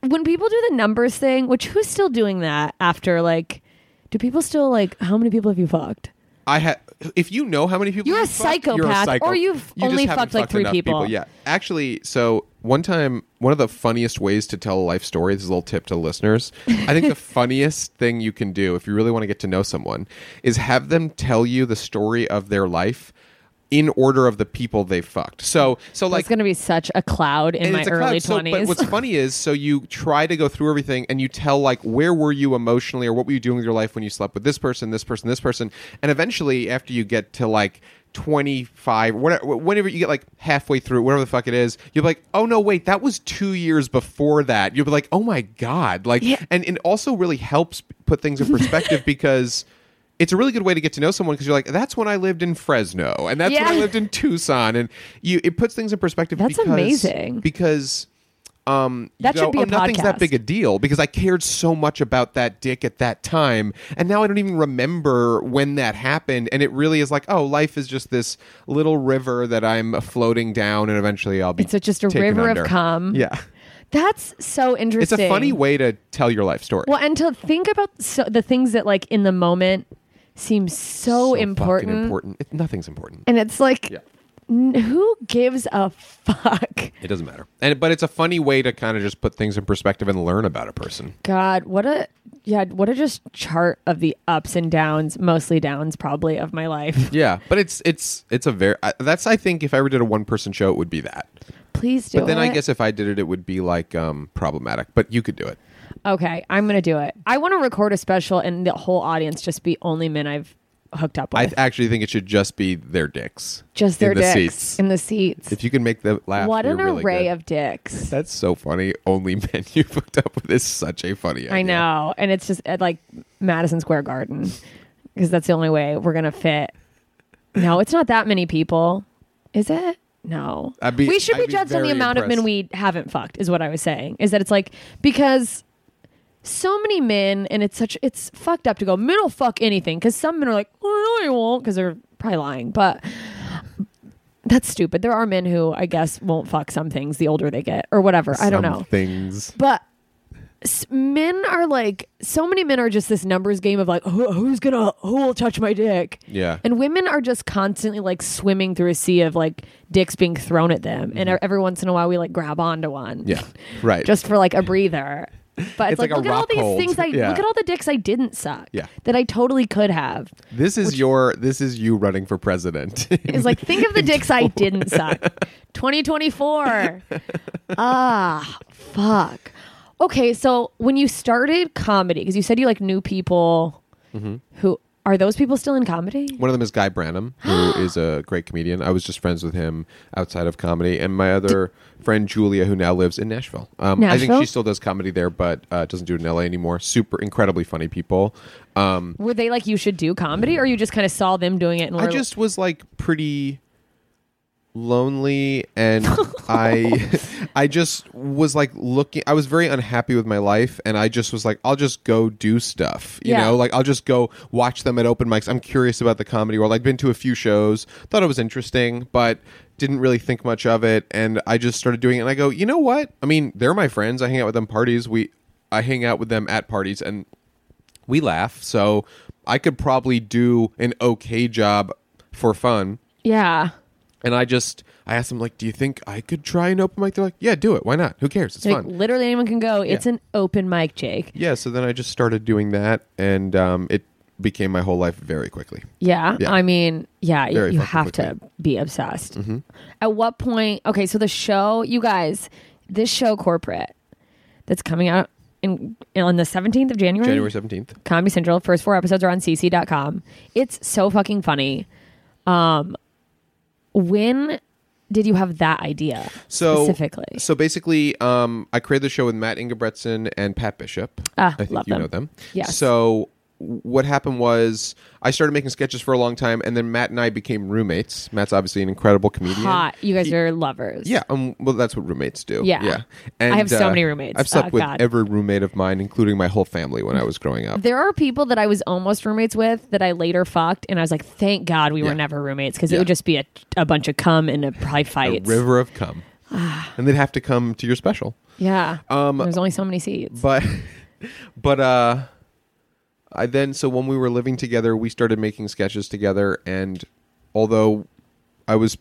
when people do the numbers thing, which who's still doing that after like? Do people still like? How many people have you fucked? I had. If you know how many people You're a you've fucked, you're a psychopath, psycho. or you've You only fucked, like, three enough people. Yeah, actually, so one time, one of the funniest ways to tell a life story. This is a little tip to listeners. I think the funniest thing you can do if you really want to get to know someone is have them tell you the story of their life in order of the people they fucked. So, so like it's going to be such a cloud in my it's a cloud. early So, twenties. but what's funny is, so you try to go through everything and you tell like where were you emotionally or what were you doing with your life when you slept with this person, this person, this person, and eventually after you get to like. 25 whatever whenever you get like halfway through whatever the fuck it is you'll be like oh no wait that was two years before that you'll be like oh my god like Yeah. and it also really helps put things in perspective because it's a really good way to get to know someone because you're like that's when I lived in Fresno and that's when I lived in Tucson and you it puts things in perspective That's because, amazing. because um That should be oh, a nothing's that big a deal because I cared so much about that dick at that time and now I don't even remember when that happened and it really is like oh life is just this little river that I'm floating down and eventually I'll be It's just a river of under. cum. yeah That's so interesting. it's a funny way to tell your life story Well, and to think about so, the things that like in the moment seem so, fucking important, important it, nothing's important and it's like, Yeah. n- who gives a fuck? it doesn't matter and but it's a funny way to kind of just put things in perspective and learn about a person God, what a yeah, what a just chart of the ups and downs, mostly downs, probably of my life. yeah but it's it's it's a very I- that's i think if i ever did a one person show it would be that Please do but then it. i guess if i did it it would be like um problematic but you could do it okay, I'm gonna do it. I want to record a special and the whole audience just be only men I've hooked up with, i actually think it should just be their dicks just their in the dicks seats in the seats. if you can make them laugh what an really array good. of dicks. that's so funny only men you hooked up with is such a funny idea I know, and it's just at like Madison Square Garden because that's the only way we're gonna fit. No, it's not that many people, is it? No, be- we should be I'd be judged on the amount of men we haven't fucked. Is what I was saying. Is that it's like because so many men, and it's such it's fucked up to go men will fuck anything because some men are like, oh no, I won't because they're probably lying, but. That's stupid. There are men who I guess won't fuck some things the older they get or whatever. I don't Some know. things But s- men are like so many men are just this numbers game of like who, who's gonna who will touch my dick yeah and women are just constantly like swimming through a sea of like dicks being thrown at them and e- every once in a while we like grab onto one Mm-hmm. yeah right just for like a breather but it's, It's like, like look at all these hold. things i Yeah. look at all the dicks i didn't suck Yeah. that i totally could have this is your this is you running for president It's like think of the dicks I didn't suck. 2024. ah, fuck. Okay, so when you started comedy, because you said you like knew people Mm-hmm. who are those people still in comedy? One of them is Guy Branum, who is a great comedian. I was just friends with him outside of comedy, and my other friend Julia, who now lives in Nashville. Um, I think she still does comedy there, but uh, doesn't do it in LA anymore. Super incredibly funny people. Um, Were they like you should do comedy, or you just kind of saw them doing it and I were just was like pretty lonely and I I just was like looking I was very unhappy with my life and I just was like I'll just go do stuff you Yeah. know? Like I'll just go watch them at open mics. I'm curious about the comedy world. I'd been to a few shows. Thought it was interesting but didn't really think much of it and I just started doing it and I go you know what? I mean they're my friends. I hang out with them parties. We I hang out with them at parties and we laugh. So I could probably do an okay job for fun. Yeah. And I just I asked them like, "Do you think I could try an open mic?" They're like, "Yeah, do it. Why not? Who cares? It's Like fun." literally anyone can go. It's an open mic, Jake. Yeah. So then I just started doing that, and um, it became my whole life very quickly. Yeah, Yeah. I mean, yeah, y- Very you fucking have to be obsessed. Mm-hmm. At what point? Okay, so the show, you guys, this show, corporate, that's coming out in on the seventeenth of January. January seventeenth. Comedy Central. First four episodes are on CC.com. It's so fucking funny. Um, when did you have that idea So specifically? So basically, um, I created the show with Matt Ingebretson and Pat Bishop. Ah, I think love you them. know them. Yes. So what happened was I started making sketches for a long time, and then Matt and I became roommates. Matt's obviously an incredible comedian. Hot. You guys He- are lovers. Yeah, um, well, that's what roommates do. Yeah. yeah. I have so many roommates. I've slept Oh, with God. every roommate of mine, including my whole family when I was growing up. There are people that I was almost roommates with that I later fucked, and I was like, thank God we Yeah. were never roommates because Yeah. it would just be a, a bunch of cum and a probably A river of cum, and they'd have to come to your special. Yeah. Um, There's only so many seats. but but uh i then so when we were living together we started making sketches together and although i was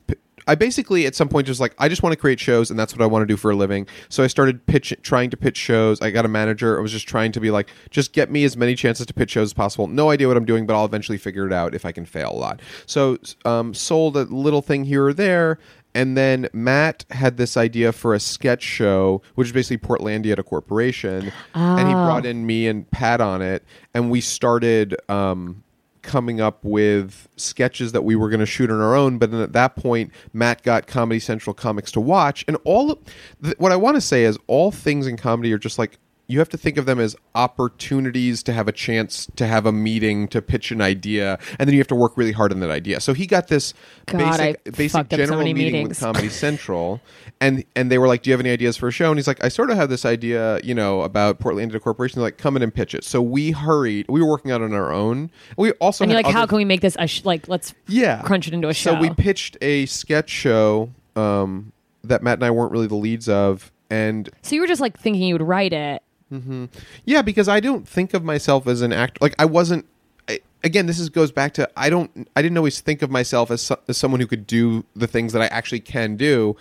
I basically at some point just like i just want to create shows and that's what i want to do for a living. So i started pitch trying to pitch shows. I got a manager i was just trying to be like just get me as many chances to pitch shows as possible. No idea what i'm doing but i'll eventually figure it out if i can fail a lot. So um, sold a little thing here or there and then Matt had this idea for a sketch show, which is basically Portlandia at a corporation. And he brought in me and Pat on it. And we started um, coming up with sketches that we were going to shoot on our own. But then at that point, Matt got Comedy Central comics to watch. And all of, th- what I want to say is all things in comedy are just like, you have to think of them as opportunities to have a chance to have a meeting to pitch an idea and then you have to work really hard on that idea so he got this God, basic basic up so general meeting meetings. with comedy central and and they were like do you have any ideas for a show and he's like i sort of have this idea you know about portland corporation They're like come in and pitch it so we hurried we were working out on our own we also and you're like, how can we make this a sh- like? Let's yeah crunch it into a show. so we pitched a sketch show um, that matt and i weren't really the leads of and So you were just like thinking you would write it. Mm-hmm. Yeah, because I don't think of myself as an actor. Like I wasn't. I, again, this is goes back to I don't. I didn't always think of myself as, so, as someone who could do the things that I actually can do,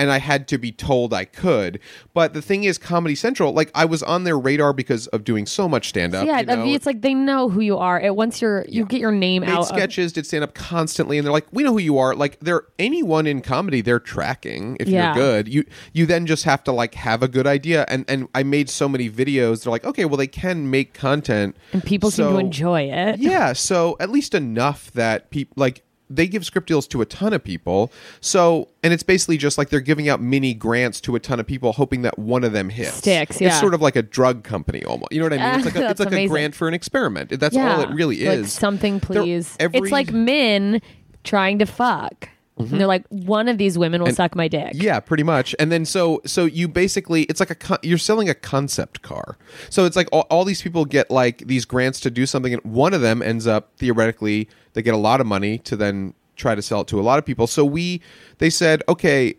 and I had to be told I could. But the thing is, Comedy Central, like I was on their radar because of doing so much stand up. yeah, you know? it's like they know who you are. It, once you're you get your name made out. of- sketches, did stand up constantly, and they're like, "We know who you are." Like, they're anyone in comedy, they're tracking. If Yeah. you're good, you you then just have to like have a good idea. And and I made so many videos. They're like, okay, well, they can make content, and people seem to enjoy it. yeah, so at least enough that people like they give script deals to a ton of people. So, and it's basically just like they're giving out mini grants to a ton of people, hoping that one of them hits. Sticks, yeah. It's sort of like a drug company, almost. You know what I mean? It's like a, it's like amazing. a grant for an experiment. That's yeah. all it really Like is. something, please. every- It's like men trying to fuck. And they're like, one of these women will And- suck my dick. Yeah, pretty much. And then so so you basically it's like a con- you're selling a concept car. So it's like all, all these people get like these grants to do something, and one of them ends up theoretically they get a lot of money to then try to sell it to a lot of people. So we they said okay.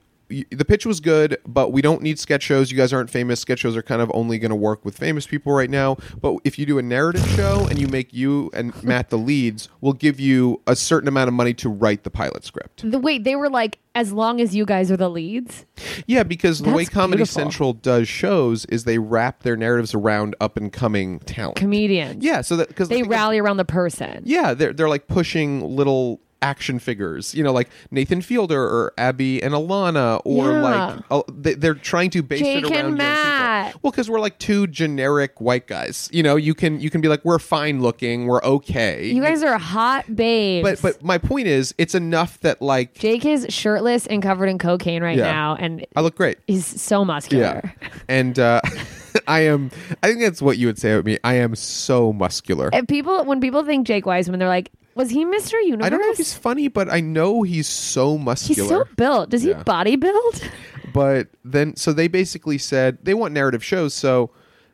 The pitch was good, but we don't need sketch shows. You guys aren't famous. Sketch shows are kind of only going to work with famous people right now. But if you do a narrative show and you make you and Matt the leads, we'll give you a certain amount of money to write the pilot script. The wait, they were like, as long as you guys are the leads. Yeah, because the way Comedy beautiful. Central does shows is they wrap their narratives around up and coming talent. Comedians. yeah, so that because They rally around the person. Yeah, they're they're like pushing little action figures, you know, like Nathan Fielder or Abbi and Ilana, or Yeah. like uh, they, they're trying to base Jake it around and Matt. Well, because we're like two generic white guys, you know. You can you can be like we're fine looking, we're okay. You guys are hot babes. but but my point is, it's enough that like Jake is shirtless and covered in cocaine right Yeah. now, and I look great. he's so muscular. and uh, I am. I think that's what you would say about me. I am so muscular. And people, when people think Jake Weisman, they're like, "Was he Mr. Universe?" I don't know if he's funny, but I know he's so muscular. He's so built. Does Yeah. he body build? but then, so they basically said they want narrative shows. So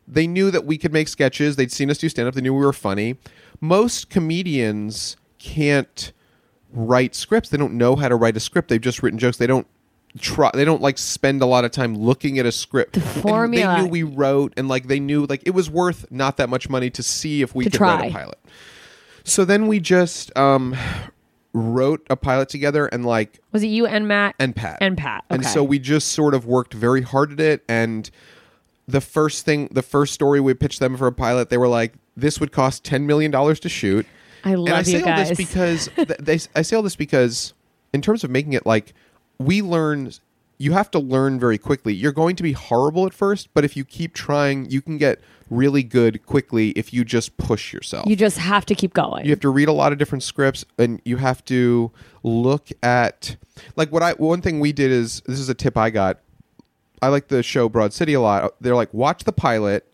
they knew that we could make sketches. They'd seen us do stand up. They knew we were funny. Most comedians can't write scripts. They don't know how to write a script. They've just written jokes. They don't try. They don't like spend a lot of time looking at a script. The formula. they knew we wrote, and like they knew like it was worth not that much money to see if we To could write try. a pilot. So then we just um, wrote a pilot together, and like Was it you and Matt and Pat and Pat? and Okay. so we just sort of worked very hard at it. And the first thing, the first story we pitched them for a pilot, they were like, "This would cost ten million dollars to shoot." I love and I you say all guys. this because th- they. I say all this because, in terms of making it, like we learn, you have to learn very quickly. You're going to be horrible at first, but if you keep trying, you can get really good quickly if you just push yourself. you just have to keep going. You have to read a lot of different scripts, and you have to look at like what I. One thing we did is this is a tip I got. I like the show Broad City a lot. They're like watch the pilot,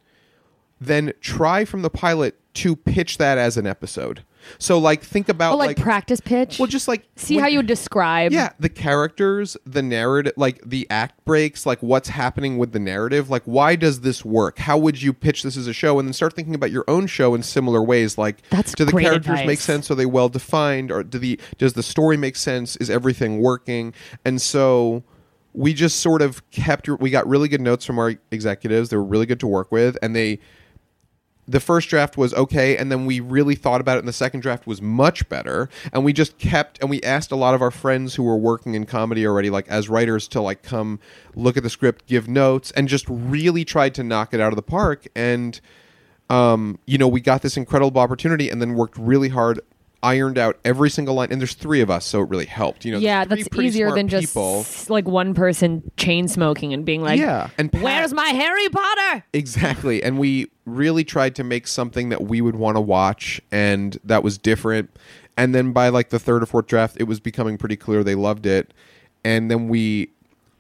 then try from the pilot to pitch that as an episode. So like think about Oh, like, practice pitch. well just like see when- how you would describe. yeah, the characters, the narrative, like the act breaks, like what's happening with the narrative, like why does this work? How would you pitch this as a show? And then start thinking about your own show in similar ways. Like, That's do the characters make sense? Are they well defined? Or do the does the story make sense? Is everything working? And so we just sort of kept. We got really good notes from our executives. They were really good to work with, and they the first draft was okay and then we really thought about it and the second draft was much better. And we just kept and we asked a lot of our friends who were working in comedy already like as writers to like come look at the script give notes and just really tried to knock it out of the park. And um you know we got this incredible opportunity and then worked really hard ironed out every single line and there's three of us so it really helped you know yeah, that's easier than just people. like one person chain smoking and being like, Yeah, and Pat- where's my Harry Potter? Exactly. And we really tried to make something that we would want to watch and that was different. And then by like the third or fourth draft, it was becoming pretty clear they loved it. And then we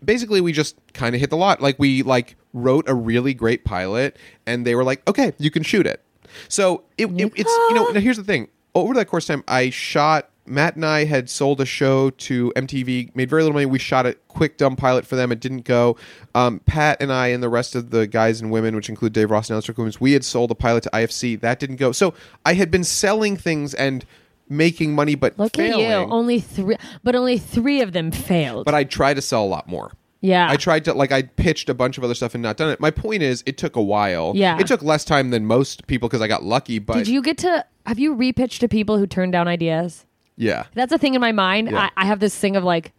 basically we just kind of hit the lot. Like we like wrote a really great pilot and they were like, "Okay, you can shoot it." So it, it it's you know, now here's the thing. Over that course of time, I shot Matt and I had sold a show to MTV, made very little money. We shot a quick dumb pilot for them. It didn't go. Um, Pat and I and the rest of the guys and women, which include Dave Ross and Alistair Coombs, we had sold a pilot to IFC. That didn't go. So I had been selling things and making money, but Look failing. at you. Only three, but only three of them failed. But I tried to sell a lot more. Yeah, I tried to like I pitched a bunch of other stuff and not done it. My point is, it took a while. Yeah. it took less time than most people because I got lucky. But Did you get to? Have you repitched to people who turned down ideas? yeah, That's a thing in my mind. Yeah. I, I have this thing of like,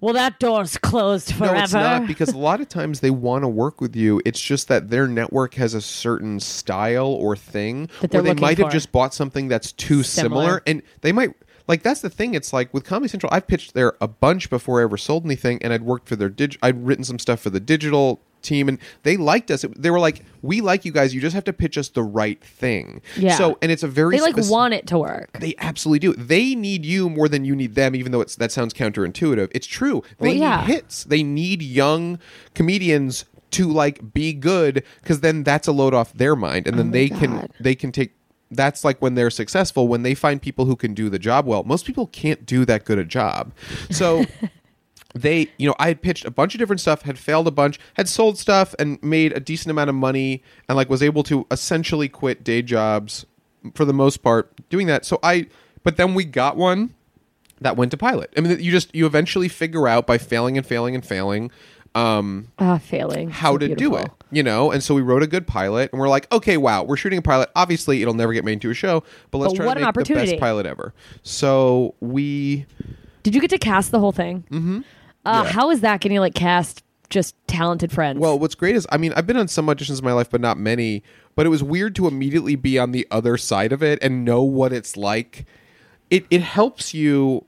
well, that door's closed forever. No, it's not because a lot of times they want to work with you. It's just that their network has a certain style or thing That they're where they might have just bought something that's too similar. Similar. and they might like that's the thing. It's like with Comedy Central, I've pitched there a bunch before I ever sold anything, and I'd worked for their dig. I'd written some stuff for the digital team, and they liked us. It- they were like, "We like you guys. You just have to pitch us the right thing." Yeah. So, and it's a very they like spec- want it to work. They absolutely do. They need you more than you need them, even though it's that sounds counterintuitive. It's true. They Well, yeah. need hits. They need young comedians to like be good because then that's a load off their mind, and then Oh they can they can take. That's like when they're successful when they find people who can do the job well. Most people can't do that good a job, so. They, you know, I had pitched a bunch of different stuff, had failed a bunch, had sold stuff, and made a decent amount of money, and like was able to essentially quit day jobs for the most part doing that. So I, but then we got one that went to pilot. I mean, you just you eventually figure out by failing and failing and failing um, Ah, failing. how So to do it, you know. And so we wrote a good pilot, and we're like, okay, wow, we're shooting a pilot. Obviously, it'll never get made into a show, but let's But try what to an make the best pilot ever. So we, Did you get to cast the whole thing? Mm-hmm. Uh, Yeah. How is that getting like cast just talented friends? well, what's great is, I mean, I've been on some auditions in my life, but not many. But it was weird to immediately be on the other side of it and know what it's like. It it helps you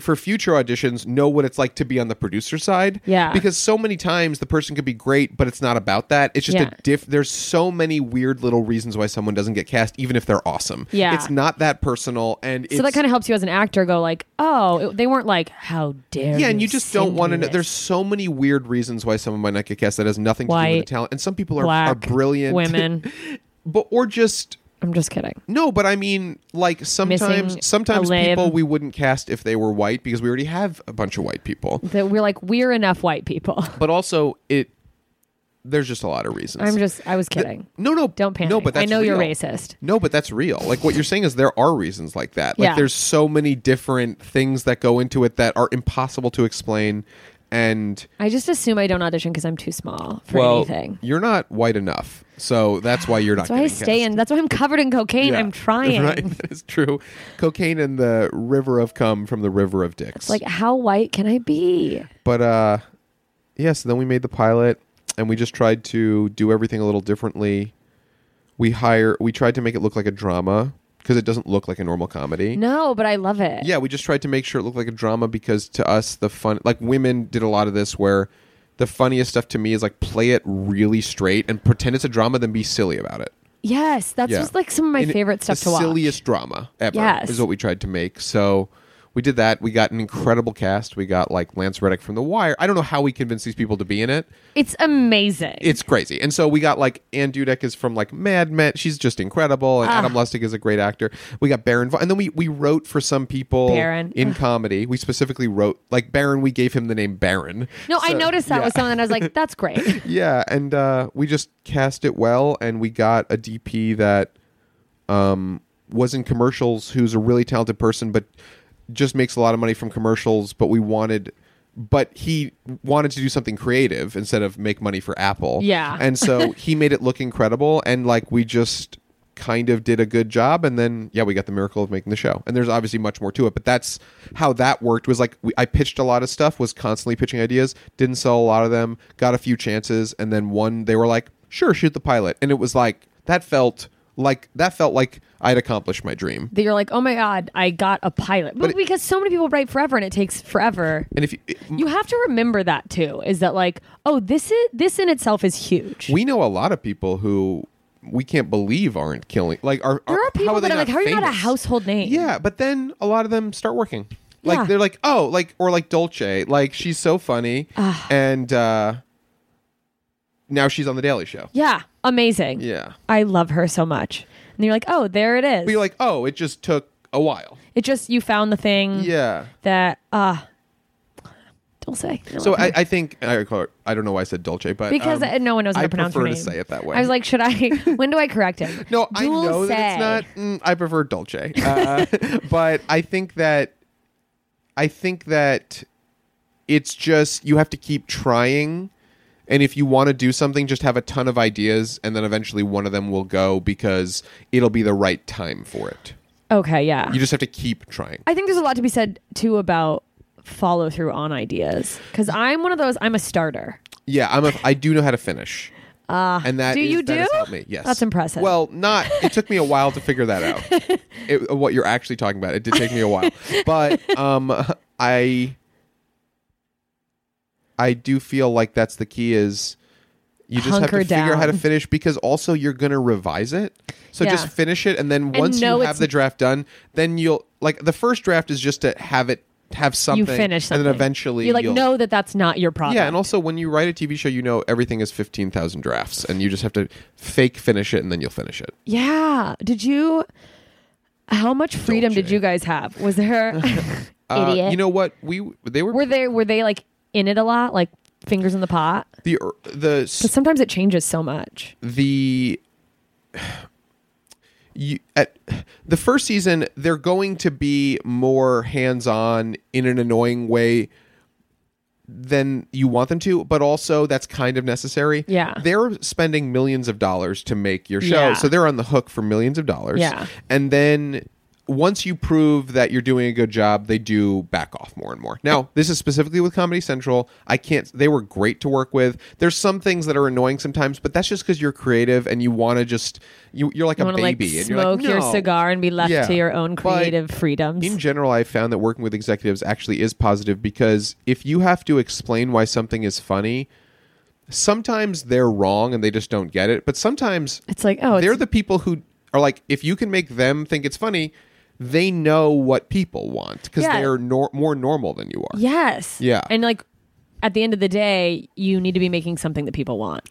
for future auditions know what it's like to be on the producer side. Yeah. Because so many times the person could be great, but it's not about that. It's just Yeah. a diff. There's so many weird little reasons why someone doesn't get cast, even if they're awesome. Yeah. It's not that personal, and so that kind of helps you as an actor go like, oh, it- they weren't like, how dare yeah, and you just don't want to know. There's so many weird reasons why someone might not get cast that has nothing to do with the talent, and some people are, black are brilliant women. but or just I'm just kidding. no. But I mean, like sometimes Missing sometimes a limb. people we wouldn't cast if they were white because we already have a bunch of white people. That we're like, we're enough white people. But also it there's just a lot of reasons. I'm just, I was kidding. no, no, Don't panic. No, but I that's know you're real. racist. No, but that's real. Like what you're saying is there are reasons like that. Like Yeah. there's so many different things that go into it that are impossible to explain. And I just assume I don't audition because I'm too small for well, anything. you're not white enough, so that's why you're not. That's why I stay cast. in. That's why I'm covered in cocaine. Yeah. I'm trying. Right, that is true. Cocaine and the river of cum from the river of dicks. Like, how white can I be? but uh, yes. then we made the pilot, and we just tried to do everything a little differently. We hire. We tried to make it look like a drama because it doesn't look like a normal comedy. No, but I love it. Yeah, we just tried to make sure it looked like a drama because to us the fun like women did a lot of this where the funniest stuff to me is like play it really straight and pretend it's a drama then be silly about it. Yes, that's Yeah. just like some of my And it- favorite stuff the to watch. silliest drama ever Yes. is what we tried to make. So we did that. We got an incredible cast. We got like Lance Reddick from The Wire. I don't know how we convinced these people to be in it. It's amazing. It's crazy. And so we got like Anne Dudek is from like Mad Men. She's just incredible. And Ah. Adam Lustick is a great actor. We got Baron, Von- and then we we wrote for some people Baron. in comedy. We specifically wrote like Baron. We gave him the name Baron. no, I noticed that yeah. was something and I was like, that's great. Yeah, and uh, we just cast it well, and we got a DP that um, was in commercials, who's a really talented person, but just makes a lot of money from commercials. But we wanted, but he wanted to do something creative instead of make money for Apple. Yeah. and so he made it look incredible, and like we just kind of did a good job and then yeah we got the miracle of making the show and there's obviously much more to it but that's how that worked was like we, i pitched a lot of stuff was constantly pitching ideas didn't sell a lot of them got a few chances and then one they were like sure shoot the pilot and it was like that felt like that felt like i'd accomplished my dream that you're like, oh my god, I got a pilot. But, But it- because so many people write forever and it takes forever. and if you, You have to remember that too. Is that like, oh, this is this in itself is huge. we know a lot of people who we can't believe aren't killing like are, there are people how are that are like, how are you not a famous? household name? Yeah, but then a lot of them start working. Like Yeah. they're like, oh, like or like Dolce, like she's so funny, and uh now she's on the Daily Show. Yeah, amazing. Yeah, I love her so much. And you're like, oh, there it is. but you're like, oh, it just took a while. it just you found the thing Yeah. that uh don't say. I So love I, her. I think I, I don't know why I said Dolce, but because um, uh, no one knows how I to pronounce her prefer name. to say it that way. I was like, should I? when do I correct him? No, I know that it's not. Mm, I prefer Dolce, uh, but I think that I think that it's just you have to keep trying, and if you want to do something, just have a ton of ideas, and then eventually one of them will go because it'll be the right time for it. Okay, yeah. You just have to keep trying. I think there's a lot to be said too about follow through on ideas because I'm one of those. I'm a starter. Yeah, I'm a. I do know how to finish. Uh, and that do is- you that has do? helped me. Yes, That's impressive. Well, not. It took me a while to figure that out. it, what you're actually talking about. It did take me a while, but um, I I do feel like that's the key. Is you just Hunker have to figure out how to down. finish because also you're gonna revise it. So Yeah. just finish it, and then once you have it's- the draft done, then you'll like the first draft is just to have it have something. you finish something. and then eventually you like you'll, know that that's not your problem. yeah, and also when you write a TV show, you know everything is fifteen thousand drafts, and you just have to fake finish it, and then you'll finish it. yeah. Did you? How much freedom did you guys have? Was there? Uh, Idiot. you know what? We they were, were they were they like in it a lot, like fingers in the pot? the er, the Because sometimes it changes so much. the you, at the first season they're going to be more hands-on in an annoying way than you want them to but also that's kind of necessary Yeah. they're spending millions of dollars to make your show Yeah. so they're on the hook for millions of dollars Yeah. and then once you prove that you're doing a good job, they do back off more and more. Now, this is specifically with Comedy Central. I can't. They were great to work with. There's some things that are annoying sometimes, but that's just because you're creative and you want to just you, you're like You a want to like baby and you're smoke like, your "No." cigar and be left Yeah. to your own But creative freedoms. In general, I found that working with executives actually is positive because if you have to explain why something is funny, sometimes they're wrong and they just don't get it. But sometimes it's like oh, they're the people who are like, if you can make them think it's funny, they know what people want because Yeah. they're nor- more normal than you are. yes, Yeah. and like at the end of the day, you need to be making something that people want.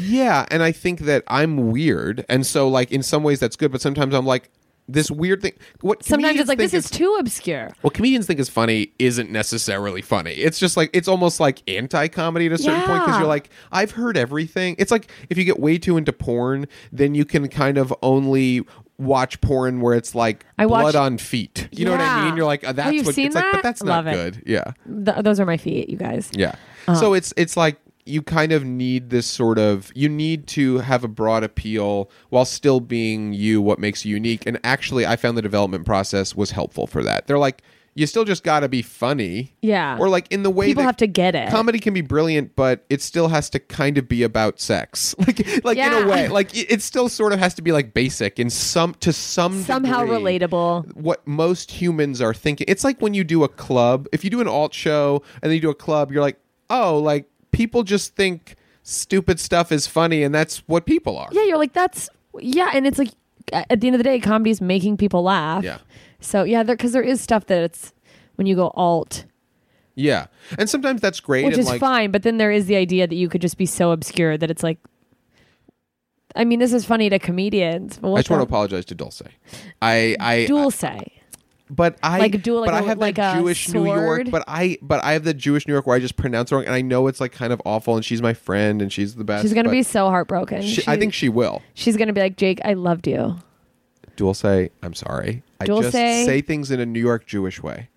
Yeah, and I think that I'm weird, and so like in some ways that's good, but sometimes I'm like this weird thing. What Sometimes comedians it's like think this is too obscure. what comedians think is funny isn't necessarily funny. It's just like it's almost like anti-comedy at a certain point because Yeah. you're like, I've heard everything. It's like if you get way too into porn, then you can kind of only watch porn where it's like I blood watched- on feet. You know what I Yeah. mean? You're like, Oh, that's you've what seen it's like, that? but that's Love not it. good. Yeah. Th- those are my feet, you guys. Yeah. Uh-huh. So it's it's like you kind of need this sort of you need to have a broad appeal while still being you what makes you unique and actually I found the development process was helpful for that. They're like you still just got to be funny. Yeah. Or like in the way People have to get it. Comedy can be brilliant, but it still has to kind of be about sex. Like like in a way. Like it, it still sort of has to be like basic in some to some Somehow degree relatable. what most humans are thinking. It's like when you do a club. If you do an alt show and then you do a club, you're like, oh, like people just think stupid stuff is funny, and that's what people are. Yeah, you're like that's yeah, and it's like at the end of the day, comedy is making people laugh. Yeah. So yeah, there because there is stuff that it's when you go alt, Yeah, and sometimes that's great. which and is like, fine. But then there is the idea that you could just be so obscure that it's like. I mean, this is funny to comedians. But I just want to the- apologize to Dulce. I, I, say. but I Like dual- like but I a- have like that a Jewish New York. sword? But I, but I have the Jewish New York where I just pronounce it wrong, and I know it's like kind of awful. And she's my friend, and she's the best. She's gonna but be so heartbroken. She, I think she will. she's gonna be like, Jake, I loved you. Dulce, I'm sorry. I Dulce- just say things in a New York Jewish way.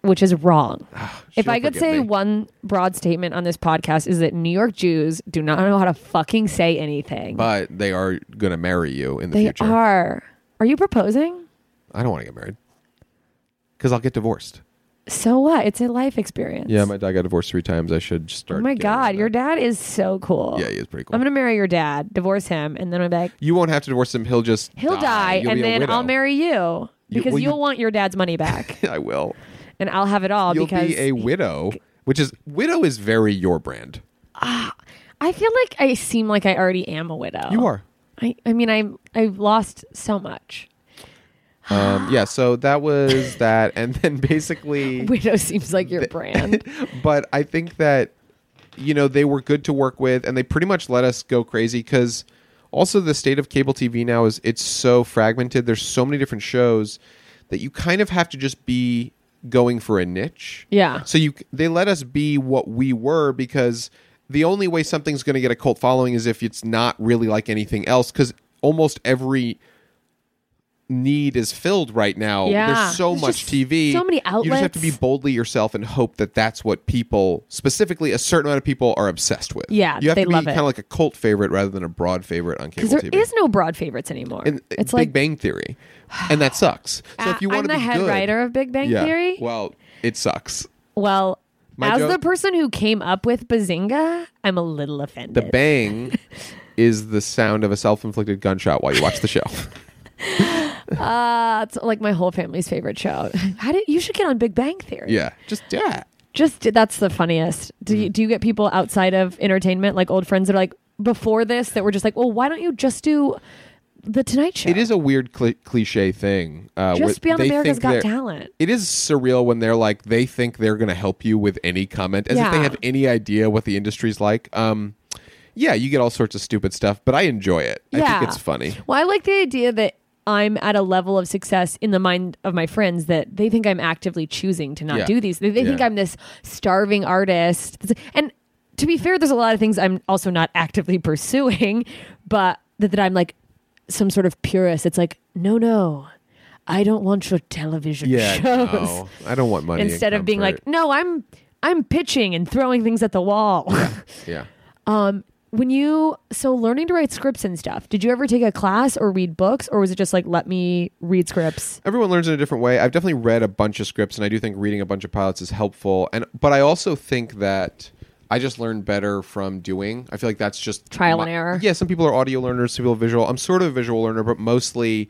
which is wrong. Ah, if She'll I could forgive say me. one broad statement on this podcast is that New York Jews do not know how to fucking say anything. but they are gonna marry you in the they future. are. Are you proposing? I don't want to get married because I'll get divorced. So what? It's a life experience. Yeah, my dad got divorced three times. I should just start. Oh my god, your dad is so cool. Yeah, he is pretty cool. I'm gonna marry your dad, divorce him, and then I'm like, you won't have to divorce him. He'll just he'll die, You'll and then I'll marry you You- because you, you- will want your dad's money back, I will. and I'll have it all You'll because be a widow, which is widow is very your brand. Ah, I feel like I seem like I already am a widow. You are. I, I mean, I I've lost so much. Um, yeah. So that was that, and then basically, Widow seems like your brand. but I think that you know they were good to work with, and they pretty much let us go crazy because also the state of cable TV now is it's so fragmented. There's so many different shows that you kind of have to just be going for a niche. Yeah. So you they let us be what we were because the only way something's going to get a cult following is if it's not really like anything else because almost every need is filled right now. Yeah. There's so There's much TV. so many outlets. You just have to be boldly yourself and hope that that's what people, specifically a certain amount of people, are obsessed with. Yeah, you have they to be kind of like a cult favorite rather than a broad favorite on cable Because there TV. is no broad favorites anymore. In- uh, it's Big like Bang Theory, and that sucks. So if you I'm want to be the head good, writer of Big Bang yeah, Theory. well, it sucks. Well, My as joke- the person who came up with Bazinga, I'm a little offended. The bang is the sound of a self-inflicted gunshot while you watch the show. Uh, it's like my whole family's favorite show. How do you should get on Big Bang Theory? yeah, just yeah. Just that's the funniest. Do you do you get people outside of entertainment, like old friends that are like before this that were just like, well, why don't you just do the Tonight Show? It is a weird cli cliche thing. Uh, just be on America's Got Talent. It is surreal when they're like they think they're going to help you with any comment, as if they have any idea what the industry's like. Um, yeah, you get all sorts of stupid stuff, but I enjoy it. I Yeah. think it's funny. Well, I like the idea that I'm at a level of success in the mind of my friends that they think I'm actively choosing to not Yeah. do these. They, they think Yeah. I'm this starving artist. And to be fair, there's a lot of things I'm also not actively pursuing, but that, that I'm like some sort of purist. It's like, no, no, I don't want your television Yeah, shows. no, I don't want money and Instead of being like, comfort. no, I'm I'm pitching and throwing things at the wall. yeah. Um, when you so learning to write scripts and stuff, did you ever take a class or read books, or was it just like let me read scripts? everyone learns in a different way. I've definitely read a bunch of scripts, and I do think reading a bunch of pilots is helpful. And but I also think that I just learn better from doing. I feel like that's just Trial my- and error. Yeah, some people are audio learners, some people are visual. I'm sort of a visual learner, but mostly.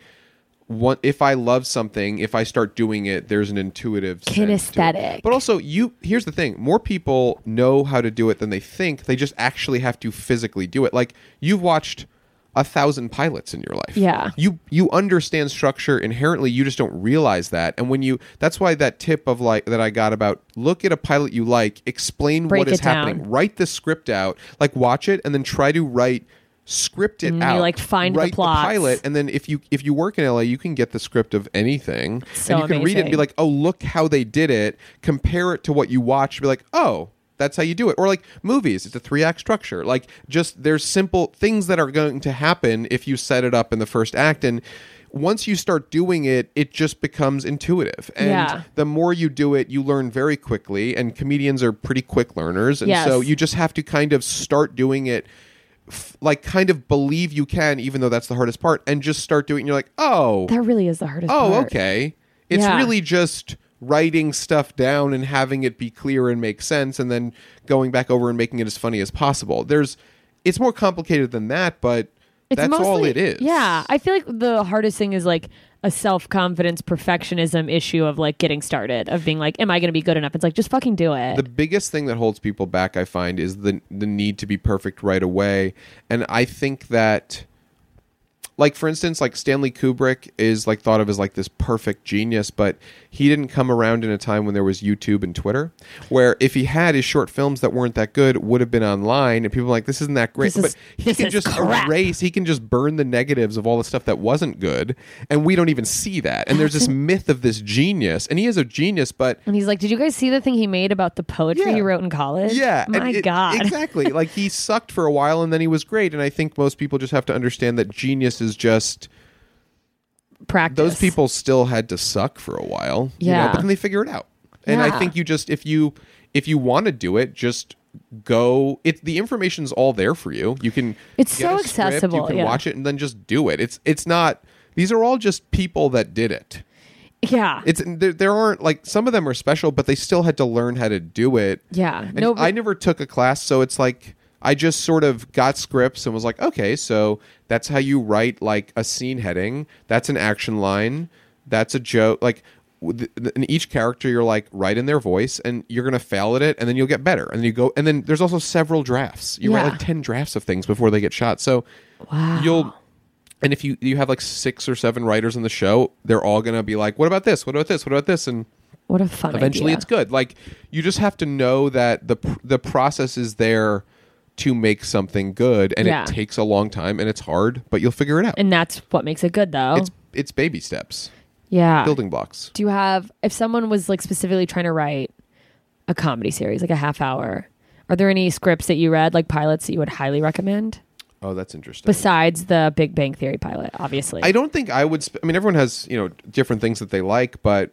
One, if I love something, if I start doing it, there's an intuitive sense to it. Kinesthetic. But also, you here's the thing: more people know how to do it than they think. They just actually have to physically do it. Like you've watched a thousand pilots in your life. Yeah. You you understand structure inherently. You just don't realize that. And when you, that's why that tip of like that I got about look at a pilot you like, explain Break what is down. happening, write the script out, like watch it, and then try to write script it And you, out. like, find the write plots. pilot, and then if you if you work in LA, you can get the script of anything, So and you can read it and be like, oh, look how they did it. Compare it to what you watch. Be like, oh. That's how you do it. Or like movies, it's a three act structure. Like just there's simple things that are going to happen if you set it up in the first act. And once you start doing it, it just becomes intuitive. And Yeah. the more you do it, you learn very quickly. And comedians are pretty quick learners. And Yes. so you just have to kind of start doing it like kind of believe you can even though that's the hardest part and just start doing it. you're like oh That really is the hardest. oh part. okay it's Yeah. really just writing stuff down and having it be clear and make sense and then going back over and making it as funny as possible there's it's more complicated than that but It's that's all it is Yeah, I feel like the hardest thing is like a self confidence perfectionism issue of like getting started of being like, am I going to be good enough? It's like just fucking do it. the biggest thing that holds people back i find is the the need to be perfect right away and i think that like for instance, like Stanley Kubrick is like thought of as like this perfect genius, but he didn't come around in a time when there was YouTube and Twitter, where if he had his short films that weren't that good would have been online, and people were like, "This isn't that great," This is- but he can just crap. erase, he can just burn the negatives of all the stuff that wasn't good, and we don't even see that. And there's this myth of this genius, and he is a genius, but And he's like, "Did you guys see the thing he made about the poetry Yeah. he wrote in college? Yeah, my it- god, exactly. like he sucked for a while, and then he was great. And I think most people just have to understand that genius is just practice. those people still had to suck for a while. you know, Yeah. but then they figure it out. And I think you just if you if you want to do it, just go. It the information's all there for you. You can. It's so script, accessible, You can yeah. watch it and then just do it. It's it's not. These are all just people that did it. yeah, It's there, there aren't like some of them are special, but they still had to learn how to do it. yeah. And No, I never took a class, so it's like I just sort of got scripts and was like, okay, so that's how you write like a scene heading. That's an action line. That's a joke. Like in each character, you're like write in their voice, and you're gonna fail at it, and then you'll get better. And then you go, and then there's also several drafts. You Yeah. write like ten drafts of things before they get shot. So wow. you'll. And if you you have like six or seven writers in the show, they're all gonna be like, "What about this? What about this? What about this?" And what a fun. eventually idea. it's good like you just have to know that the pr- the process is there to make something good and Yeah. it takes a long time and it's hard but you'll figure it out and that's what makes it good, though. it's it's baby steps yeah. building blocks Do you have if someone was like specifically trying to write a comedy series, like a half hour? Are there any scripts that you read, like pilots, that you would highly recommend? oh that's interesting Besides the Big Bang Theory pilot, obviously. i don't think i would sp- i mean everyone has you know different things that they like but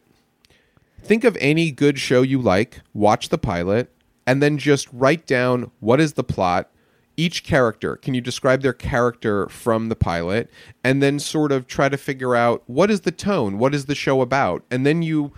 think of any good show you like watch the pilot and then just write down what is the plot each character. Can you describe their character from the pilot? And then sort of try to figure out what is the tone? What is the show about? And then you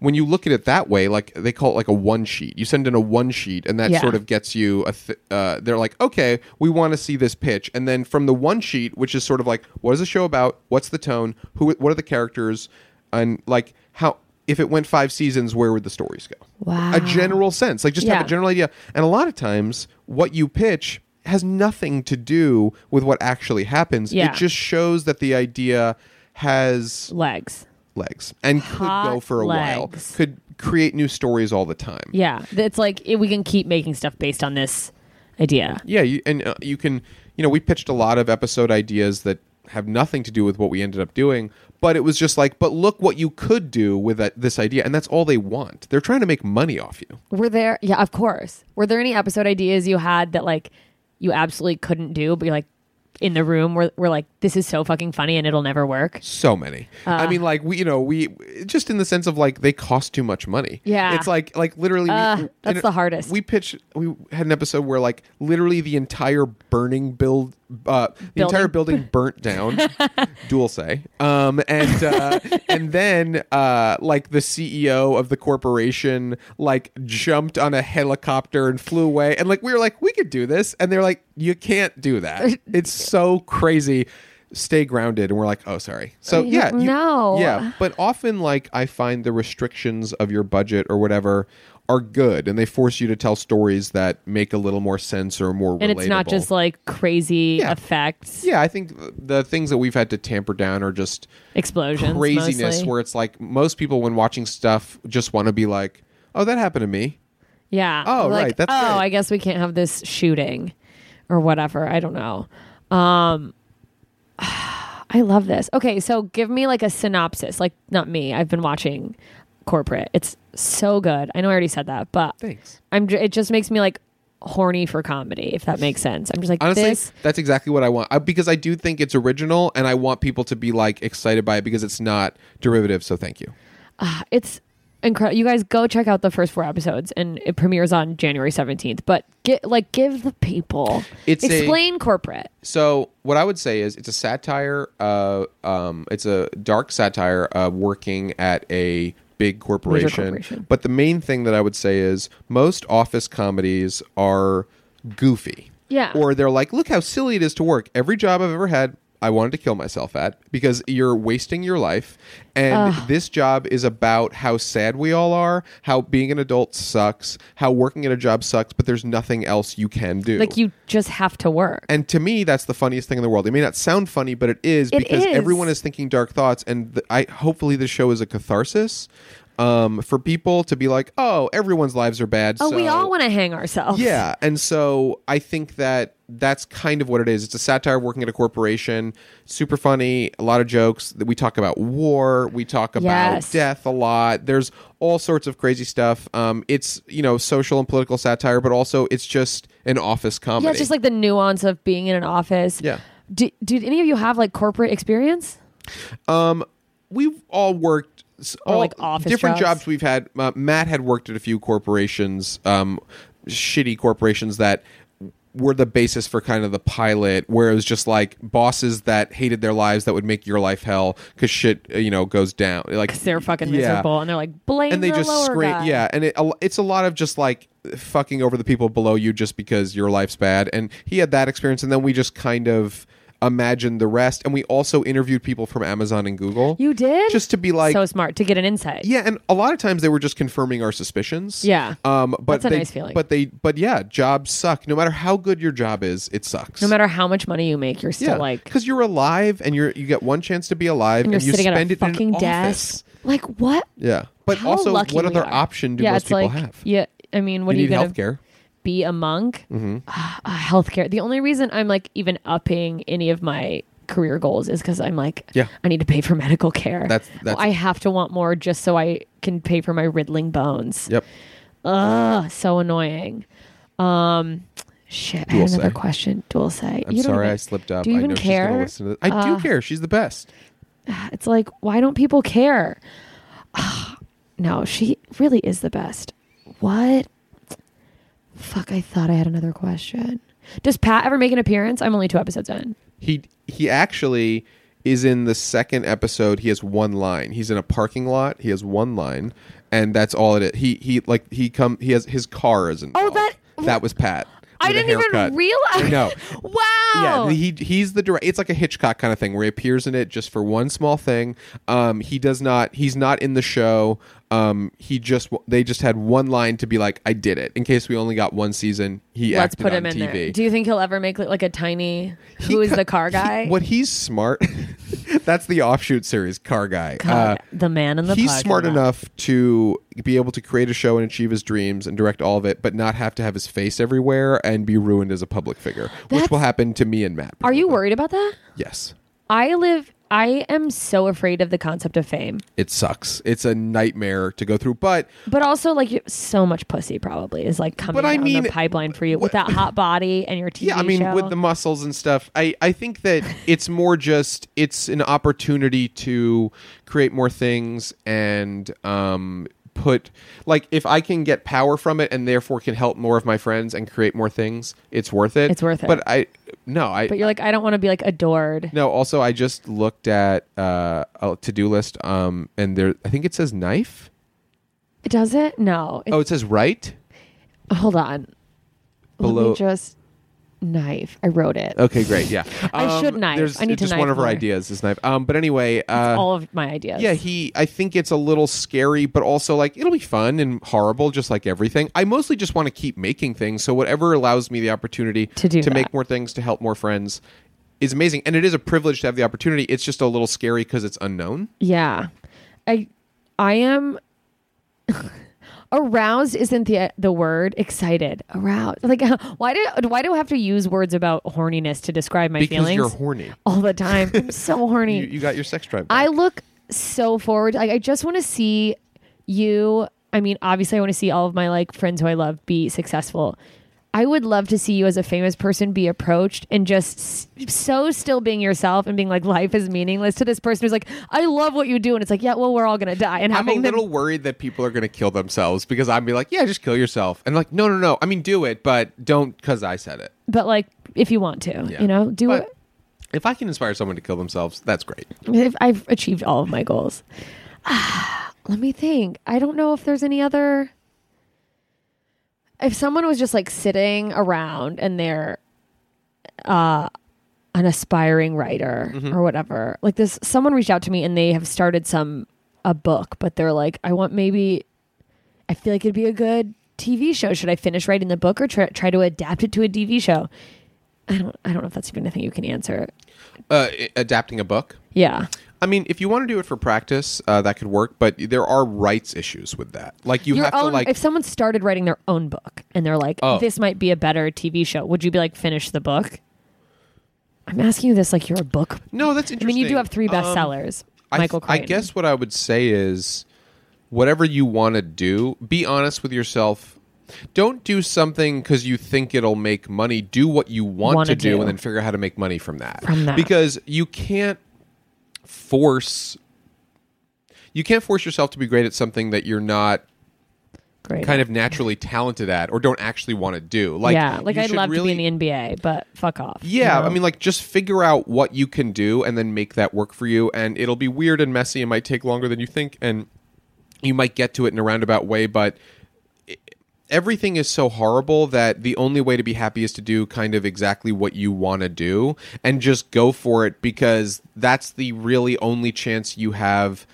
when you look at it that way like they call it like a one sheet. You send in a one sheet and that Yeah. sort of gets you a th- uh, they're like okay we want to see this pitch. And then from the one sheet which is sort of like what is the show about? What's the tone? Who what are the characters? And like how if it went five seasons where would the stories go? Wow. a general sense like just have a general idea. And a lot of times what you pitch has nothing to do with what actually happens. Yeah. it just shows that the idea has legs. legs and could go for a while. could create new stories all the time. Yeah, it's like it, we can keep making stuff based on this idea. yeah you, and uh, you can you know we pitched a lot of episode ideas that have nothing to do with what we ended up doing but it was just like but look what you could do with that, this idea and that's all they want they're trying to make money off you Were there? Yeah, of course. Were there any episode ideas you had that like you absolutely couldn't do, but you're like in the room where we're like, this is so fucking funny and it'll never work. so many i Uh. mean like we you know we just in the sense of like they cost too much money Yeah. it's like like literally we- Uh, in that's a- the hardest. we pitched we had an episode where like literally the entire burning build uh the entire building burnt down dual say um and uh and then uh like the ceo of the corporation like jumped on a helicopter and flew away and like we were like we could do this and they're like you can't do that it's so crazy stay grounded and we're like oh sorry so yeah you- no. yeah but often like i find the restrictions of your budget or whatever are good and they force you to tell stories that make a little more sense or more And it's not just like crazy Yeah. effects, yeah i think the things that we've had to tamper down are just explosions, craziness mostly. where it's like most people when watching stuff just want to be like oh that happened to me Yeah. Oh, Like, right, that's oh, great. I guess we can't have this shooting or whatever. I don't know. Um I love this. Okay, so give me like a synopsis. Like not me. I've been watching corporate. It's so good. I know I already said that, but thanks I'm it just makes me like horny for comedy if that makes sense. I'm just like honestly this that's exactly what i want I, because i do think it's original and i want people to be like excited by it because it's not derivative so thank you it's incredible. You guys go check out the first four episodes, and it premieres on January seventeenth. But get like give the people It's a- explain corporate. So what I would say is it's a satire. Uh, um, it's a dark satire of working at a big corporation. corporation. But the main thing that I would say is most office comedies are goofy. Yeah. Or they're like, look how silly it is to work. Every job I've ever had, I wanted to kill myself at because you're wasting your life. And this job is about how sad we all are, how being an adult sucks, how working at a job sucks, but there's nothing else you can do. Like you just have to work. and to me, that's the funniest thing in the world. It may not sound funny, but it is It because is. everyone is thinking dark thoughts, and th- I hopefully the show is a catharsis um, for people to be like, "Oh, everyone's lives are bad." oh, we all want to hang ourselves. yeah, and so I think that that's kind of what it is. It's a satire working at a corporation. Super funny, a lot of jokes. That we talk about war. We talk about Yes. death a lot. There's all sorts of crazy stuff. Um, it's you know social and political satire, but also it's just an office comedy. Yeah, it's just like the nuance of being in an office. Yeah. Do, did any of you have like corporate experience? Um, we've all worked all like, office different jobs? jobs. we've had. Uh, Matt had worked at a few corporations, um, shitty corporations that were the basis for kind of the pilot, where it was just like bosses that hated their lives that would make your life hell because shit, you know, goes down. Like They're fucking yeah. miserable, and they're like blame And they the just scream, yeah. And it, it's a lot of just like fucking over the people below you just because your life's bad. And he had that experience, and then we just kind of imagined the rest. And we also interviewed people from Amazon and Google. You did just to be like, so smart to get an insight. yeah, and a lot of times they were just confirming our suspicions. Yeah. Um, but That's a they, nice feeling. But they, but yeah, jobs suck. No matter how good your job is, it sucks. No matter how much money you make, you're still yeah, like because you're alive and you're you get one chance to be alive and you're you sitting at a it in fucking an desk. office. Like what? Yeah, but How also, what other are. option do yeah, most it's people like, have? Yeah, I mean, what you are you need gonna healthcare. Be a monk? Mm-hmm. Uh, healthcare. The only reason I'm like even upping any of my career goals is because I'm like, Yeah. I need to pay for medical care. That's- that's- I have to want more just so I can pay for my riddling bones. Yep. Ugh, so annoying. Um, shit. I Dual had another say. question. Dual say. I'm You sorry even- I slipped up. Do you I even know care? listen to this. I do Uh, care. She's the best. It's like, why don't people care? no, she really is the best. What? Fuck, I thought I had another question. Does Pat ever make an appearance? I'm only two episodes in. He he actually is in the second episode. He has one line. He's in a parking lot. He has one line, and that's all it is. He he like he come. He has his car is involved. Oh, that- that was Pat. I didn't even realize. No. Wow. Yeah, he he's the direct. It's like a Hitchcock kind of thing where he appears in it just for one small thing. Um, he does not. He's not in the show. Um, he just they just had one line to be like, I did it. In case we only got one season, he Let's acted put on him in TV. there. Do you think he'll ever make like, like a tiny? He Who is co- the car he- guy? what he's smart. that's the offshoot series, Car Guy. Uh, the man in the he's parking smart lot. enough to be able to create a show and achieve his dreams and direct all of it, but not have to have his face everywhere and be ruined as a public figure, which That's- will happen to me and Matt. Are you worried about that? Yes. I live. I am so afraid of the concept of fame, It sucks. It's a nightmare to go through, but but also like so much pussy probably is like coming But I down mean, the pipeline for you with that hot body and your TV yeah, I mean, show. with the muscles and stuff, I, I think that it's more just it's an opportunity to create more things and um put like if I can get power from it and therefore can help more of my friends and create more things, it's worth it. It's worth it. But I no, I but you're like, I don't want to be like adored. no. Also, I just looked at uh, a to do list, um, and there I think it says knife. Does it? No. It, Oh, it says right. hold on. Let Below- me just knife. I wrote it. Okay, great. Yeah, I should knife. There's I need to just knife one of her more. ideas is knife. Um, but anyway, uh, All of my ideas. Yeah, he. I think it's a little scary, but also like it'll be fun and horrible, just like everything. I mostly just want to keep making things, so whatever allows me the opportunity To do to make more things to help more friends is amazing, and it is a privilege to have the opportunity. It's just a little scary because it's unknown. Yeah. I I am aroused isn't the the word excited. Aroused like why do why do I have to use words about horniness to describe my because feelings? you're horny. all the time. I'm so horny. You, you got your sex drive. I look so forward. Like I just want to see you. I mean obviously I want to see all of my like friends who I love be successful I would love to see you as a famous person be approached and just so still being yourself and being like life is meaningless to this person who's like I love what you do and it's like yeah well we're all gonna die and I'm a having them little worried that people are going to kill themselves because I'd be like, yeah, just kill yourself, and like, no, no, no. I mean, do it, but don't because I said it. but like if you want to Yeah. you know do But it if I can inspire someone to kill themselves, that's great. if I've achieved all of my goals let me think I don't know if there's any other if someone was just like sitting around and they're uh an aspiring writer Mm-hmm. or whatever. Like this someone reached out to me and they have started some a book, but they're like I want maybe I feel like it'd be a good TV show. Should I finish writing the book or try, try to adapt it to a TV show? I don't I don't know if that's even a thing you can answer. Uh, adapting a book. Yeah. I mean, if you want to do it for practice, uh, that could work, but there are rights issues with that. Like you Your have own, to like if someone started writing their own book and they're like, Oh. this might be a better TV show, would you be like, finish the book? I'm asking you this like you're a book. No, that's I interesting. mean, you do have three Um, bestsellers. I, Michael I Crichton. guess what I would say is whatever you want to do, be honest with yourself. Don't do something because you think it'll make money. Do what you want Wanna to do, do. and then figure out how to make money from that. From that. Because you can't force you can't force yourself to be great at something that you're not Great. kind of naturally talented at or don't actually want to do. Like yeah, like I'd love really, to be in the NBA, but fuck off. you Yeah, know? I mean, like, just figure out what you can do and then make that work for you. And it'll be weird and messy and might take longer than you think. And you might get to it in a roundabout way, but everything is so horrible that the only way to be happy is to do kind of exactly what you want to do and just go for it because that's the really only chance you have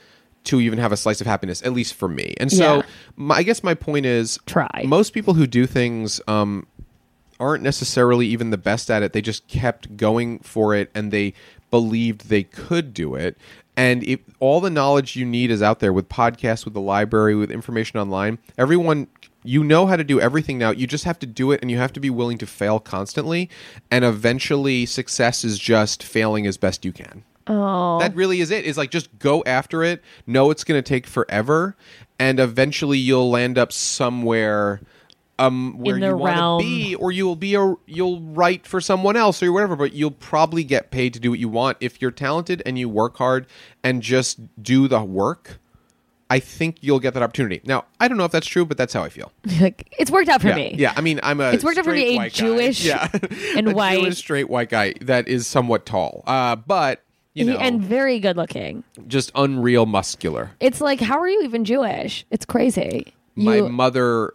to even have a slice of happiness at least for me and so Yeah. my, i guess my point is Try. most people who do things um, aren't necessarily even the best at it. They just kept going for it and they believed they could do it. And if all the knowledge you need is out there with podcasts, with the library, with information online, everyone you know how to do everything now. You just have to do it and you have to be willing to fail constantly. And eventually success is just failing as best you can. oh, That really is it. Is like just go after it. Know it's going to take forever, and eventually you'll land up somewhere um where you want to be, or you'll be a you'll write for someone else or whatever. But you'll probably get paid to do what you want if you're talented and you work hard and just do the work. I think you'll get that opportunity. Now, I don't know if that's true, but that's how I feel. like, it's worked out for yeah, me. yeah. I mean, I'm a It's worked out for me, a guy. Jewish yeah. and a white- Jewish straight white guy that is somewhat tall, uh, but you know, and very good looking. just unreal muscular. It's like, how are you even Jewish? It's crazy. My You mother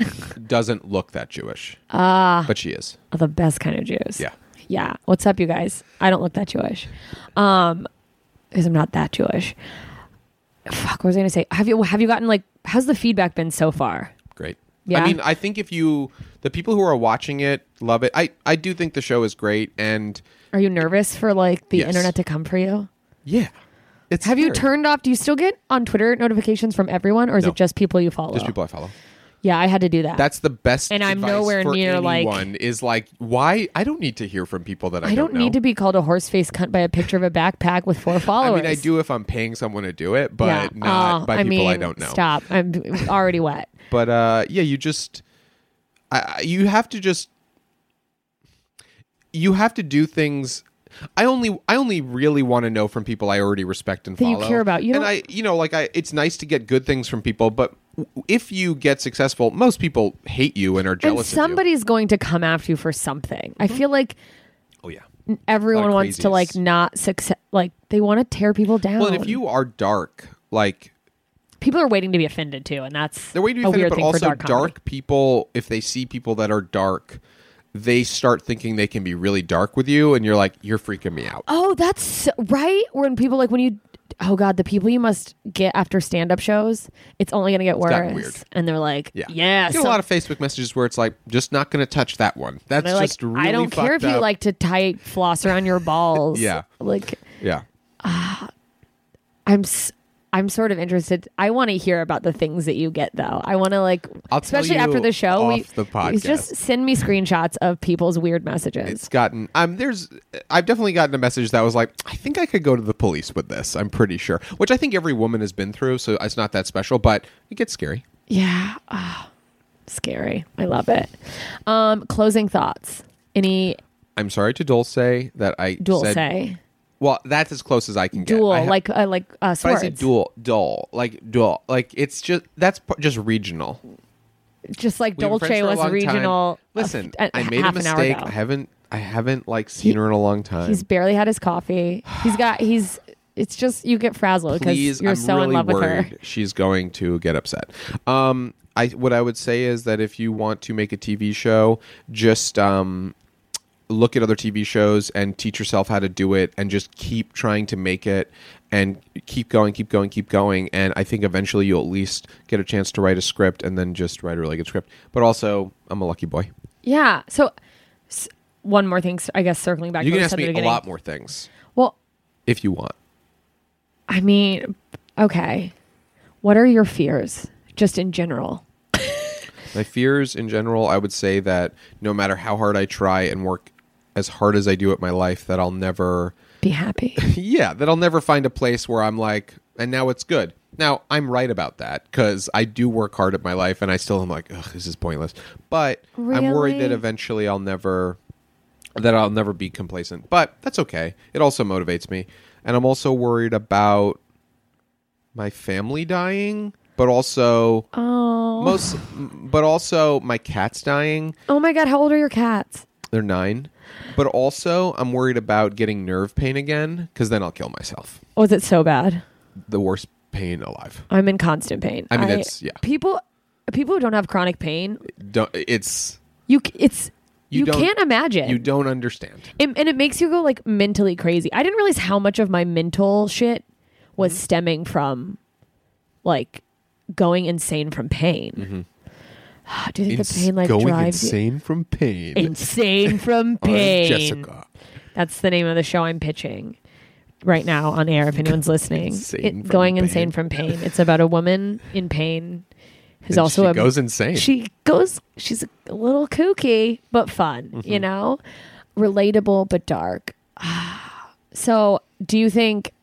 doesn't look that Jewish. Ah. But she is. the best kind of Jews. Yeah. Yeah. What's up, you guys? I don't look that Jewish. Um, because I'm not that Jewish. Fuck, what was I gonna say? Have you have you gotten like how's the feedback been so far? Great. Yeah? I mean, I think if you the people who are watching it love it. I I do think the show is great and Are you nervous for like the Yes. internet to come for you? yeah. It's Have you turned off? Do you still get on Twitter notifications from everyone, or is No. it just people you follow? Just people I follow. Yeah, I had to do that. That's the best. And I'm nowhere for near, like- one Is like why I don't need to hear from people that I, I don't know. need to be called a horse face cunt by a picture of a backpack with four followers. I mean, I do if I'm paying someone to do it, but Yeah. not Oh, by I people I don't know. Stop! I'm already wet. but uh yeah you just I, I- you have to just you have to do things I only I only really want to know from people I already respect and That you care about. You and don't- I you know like I it's nice to get good things from people, but w- if you get successful, most people hate you and are And jealous of somebody's going to come after you for something. I mm-hmm. feel like you. Oh yeah. everyone wants to like not success. Like they want to tear people down. Well, and if you are dark, like people are waiting to be offended too, and that's they're waiting to a be offended, weird but thing also for dark, comedy. people, if they see people that are dark, they start thinking they can be really dark with you, and you're like, you're freaking me out. Oh, that's so- right. When people like when you, oh god, the people you must get after stand up shows, it's only gonna get worse. weird. And they're like, Yeah, yeah, I get so- a lot of Facebook messages where it's like, just not going to touch that one. That's they're like, just really. I don't care if fucked you like to tie floss around your balls. Yeah. like Yeah, uh, I'm. S- I'm sort of interested. I want to hear about the things that you get, though. I want to like, I'll especially after the show. we the podcast. just send me screenshots of people's weird messages. it's gotten. Um, there's. I've definitely gotten a message that was like, I think I could go to the police with this. I'm pretty sure, which I think every woman has been through, so it's not that special, but it gets scary. Yeah. Ah, scary. I love it. Um, closing thoughts. Any I'm sorry to Dulce that I Dulce. said. Well, that's as close as I can get. Dual, I ha- like uh, like uh, But I swords. say dual, dull, like dual, like it's just that's p- just regional. Just like We've Dolce was long time. regional. Listen, a- I made a mistake. I haven't, I haven't like seen her in a long time. He's barely had his coffee. He's got. He's. It's just you get frazzled because you're I'm so really in love with her. she's going to get upset. Um, I what I would say is that if you want to make a TV show, just um, look at other TV shows and teach yourself how to do it and just keep trying to make it and keep going, keep going, keep going. And I think eventually you'll at least get a chance to write a script and then just write a really good script. But also, I'm a lucky boy. Yeah. So, s- one more thing, I guess, circling back You can ask me a lot more things Well, if you want. I mean, okay. What are your fears, just in general? My fears in general, I would say that no matter how hard I try and work as hard as I do at my life, that I'll never, Be happy. yeah, that I'll never find a place where I'm like, and now it's good. Now I'm right about that because I do work hard at my life, and I still am like, ugh, this is pointless. But I'm worried that eventually I'll never, that I'll never be complacent. But that's okay. It also motivates me, and I'm also worried about my family dying, but also oh. most, but also my cat's dying. Oh my God. How old are your cats? They're nine. But also, I'm worried about getting nerve pain again because then I'll kill myself. Was it so bad? The worst pain alive. I'm in constant pain. I mean, it's- yeah. People, people who don't have chronic pain, Don't, it's you, c- it's, You you, don't- can't imagine. you don't understand. It, and it makes you go like mentally crazy. I didn't realize how much of my mental shit was Mm-hmm. stemming from like going insane from pain. Mm-hmm. Do you think Ins- the pain like going drives insane from pain. you insane from I'm pain? Jessica. That's the name of the show I'm pitching right now on air. If anyone's listening, Insane It- from going pain. insane from pain. It's about a woman in pain who's And also she a goes insane. she goes she's a little kooky but fun Mm-hmm. you know relatable but dark so do you think oh,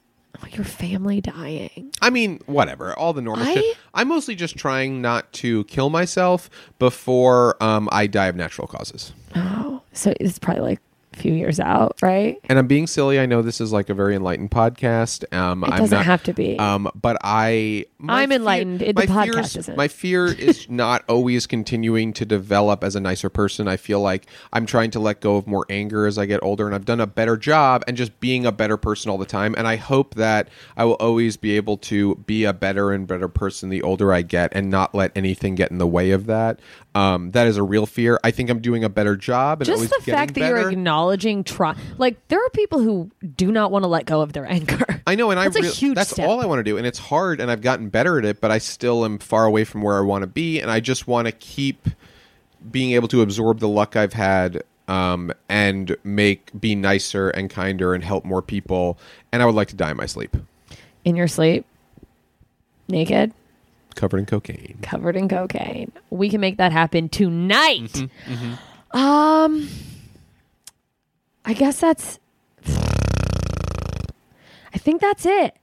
your family dying I mean, whatever. All the normal I- shit. I'm mostly just trying not to kill myself before um, I die of natural causes. oh so it's probably like a few years out right And I'm being silly. I know this is like a very enlightened podcast. Um, it I'm doesn't not, have to be Um, but I, my I'm enlightened. It- the my podcast isn't. My fear is not always continuing to develop as a nicer person. I feel like I'm trying to let go of more anger as I get older, and I've done a better job and just being a better person all the time. And I hope that I will always be able to be a better and better person the older I get, and not let anything get in the way of that. Um, that is a real fear. I think I'm doing a better job. And just the fact that better. you're acknowledging try like there are people who do not want to let go of their anger I know, and That's a I rea- huge that's step. all I want to do, and it's hard, and I've gotten better at it, but I still am far away from where I want to be, and I just want to keep being able to absorb the luck I've had, um, and make be nicer and kinder and help more people, and I would like to die in my sleep, in your sleep naked covered in cocaine. covered in cocaine. We can make that happen tonight. Mm-hmm, Um, I guess that's. I think that's it.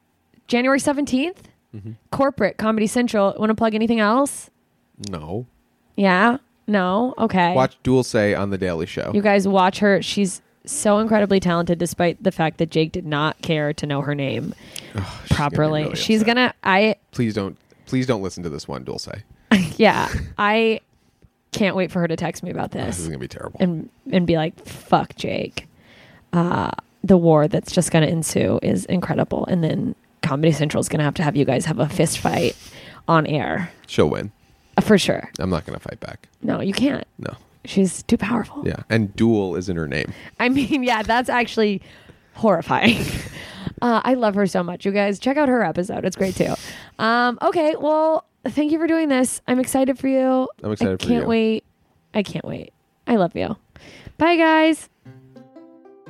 January 17th, Mm-hmm. corporate Comedy Central. Want to plug anything else? No, Yeah. No. Okay. watch Dual Say on the Daily Show. You guys watch her. She's so incredibly talented, despite the fact that Jake did not care to know her name properly. really She's upset. gonna. I please don't, please don't listen to this one. Dulce. Yeah. I can't wait for her to text me about This this. is gonna be terrible. and and be like, "Fuck Jake." Uh, the war that's just going to ensue is incredible, and then Comedy Central is going to have to have you guys have a fist fight on air She'll win. uh, for sure. I'm not gonna fight back. No, you can't. No. She's too powerful. Yeah, and Duel is in her name. I mean, yeah, that's actually horrifying. uh, I love her so much. You guys check out her episode; it's great too. Um, okay, well, thank you for doing this. I'm excited for you. I'm excited I for can't wait. I can't wait. I love you. Bye, guys.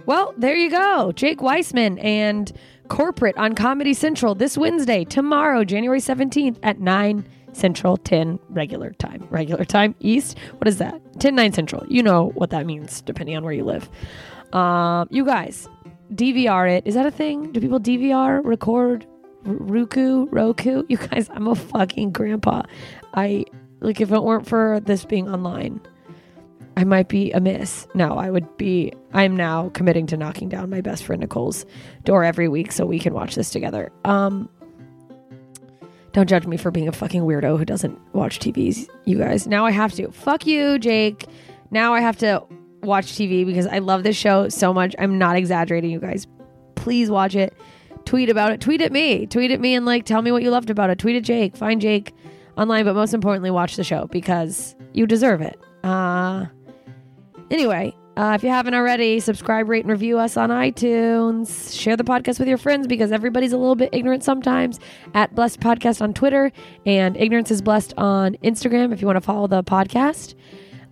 Well, there you go. Jake Weisman and Corporate on Comedy Central this Wednesday, tomorrow, January 17th at 9 Central, 10 regular time. Regular time East? What is that? 10, 9 Central. You know what that means, depending on where you live. Um, you guys, DVR it. Is that a thing? Do people DVR, record, R- Roku, Roku? You guys, I'm a fucking grandpa. I, like, if it weren't for this being online, I might be amiss. No, I would be. I'm now committing to knocking down my best friend Nicole's door every week so we can watch this together. Um, don't judge me for being a fucking weirdo who doesn't watch TVs, you guys. Now I have to. Fuck you, Jake. Now I have to watch TV because I love this show so much. I'm not exaggerating, you guys. Please watch it. Tweet about it. Tweet at me. Tweet at me and like tell me what you loved about it. Tweet at Jake. Find Jake online, but most importantly, watch the show because you deserve it. Uh Anyway, Uh, if you haven't already, subscribe, rate, and review us on iTunes. Share the podcast with your friends because everybody's a little bit ignorant sometimes. At Blessed Podcast on Twitter and Ignorance is Blessed on Instagram if you want to follow the podcast.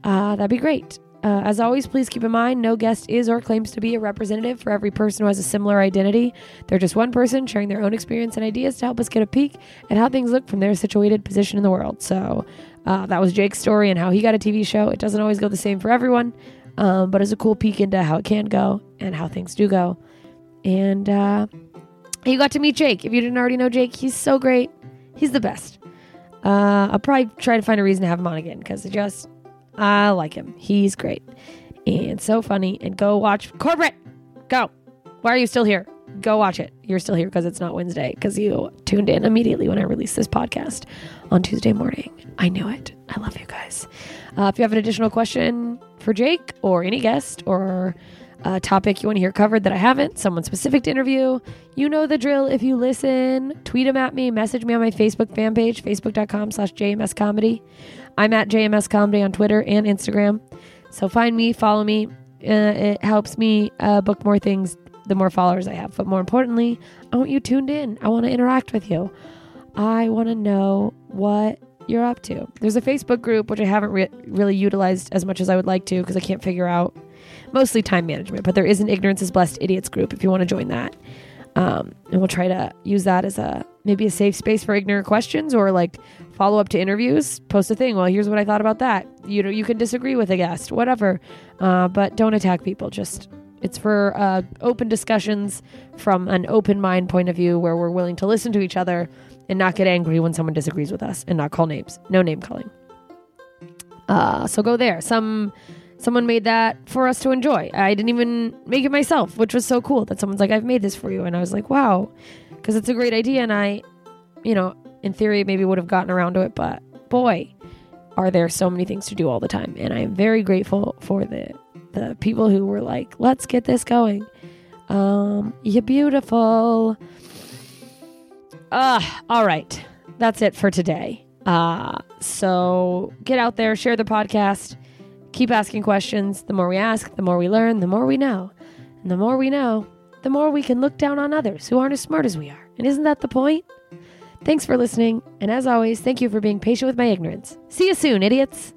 Uh, that'd be great. Uh, as always, please keep in mind no guest is or claims to be a representative for every person who has a similar identity. They're just one person sharing their own experience and ideas to help us get a peek at how things look from their situated position in the world. So uh, that was Jake's story and how he got a TV show. It doesn't always go the same for everyone, um, but it's a cool peek into how it can go and how things do go. And uh, you got to meet Jake. If you didn't already know Jake, he's so great. He's the best. Uh, I'll probably try to find a reason to have him on again because just I like him. He's great and so funny. And go watch Corporate. Go. Why are you still here? Go watch it. You're still here because it's not Wednesday because you tuned in immediately when I released this podcast on Tuesday morning. I knew it. I love you guys. Uh, if you have an additional question for Jake or any guest or a topic you want to hear covered that I haven't, someone specific to interview, you know the drill. If you listen, tweet them at me, message me on my Facebook fan page, facebook.com slash JMS comedy. I'm at JMS comedy on Twitter and Instagram. So find me, follow me. Uh, it helps me uh, book more things the more followers I have. But more importantly, I want you tuned in. I want to interact with you. I want to know what you're up to. There's a Facebook group, which I haven't re- really utilized as much as I would like to because I can't figure out mostly time management. But there is an Ignorance is Blessed Idiots group if you want to join that. Um, and we'll try to use that as a maybe a safe space for ignorant questions or like follow up to interviews. Post a thing. Well, here's what I thought about that. You know, you can disagree with a guest, whatever, uh, but don't attack people. Just it's for uh, open discussions from an open mind point of view where we're willing to listen to each other and not get angry when someone disagrees with us and not call names. No name calling. Uh, so go there. Some someone made that for us to enjoy. I didn't even make it myself, which was so cool that someone's like, "I've made this for you," and I was like, "Wow," because it's a great idea, and I, you know, in theory, maybe would have gotten around to it, but boy, are there so many things to do all the time, and I'm very grateful for the the people who were like, "Let's get this going." Um, you're beautiful. Uh, all right. That's it for today. Uh, so get out there, share the podcast, keep asking questions. The more we ask, the more we learn, the more we know. And the more we know, the more we can look down on others who aren't as smart as we are. And isn't that the point? Thanks for listening. And as always, thank you for being patient with my ignorance. See you soon, idiots.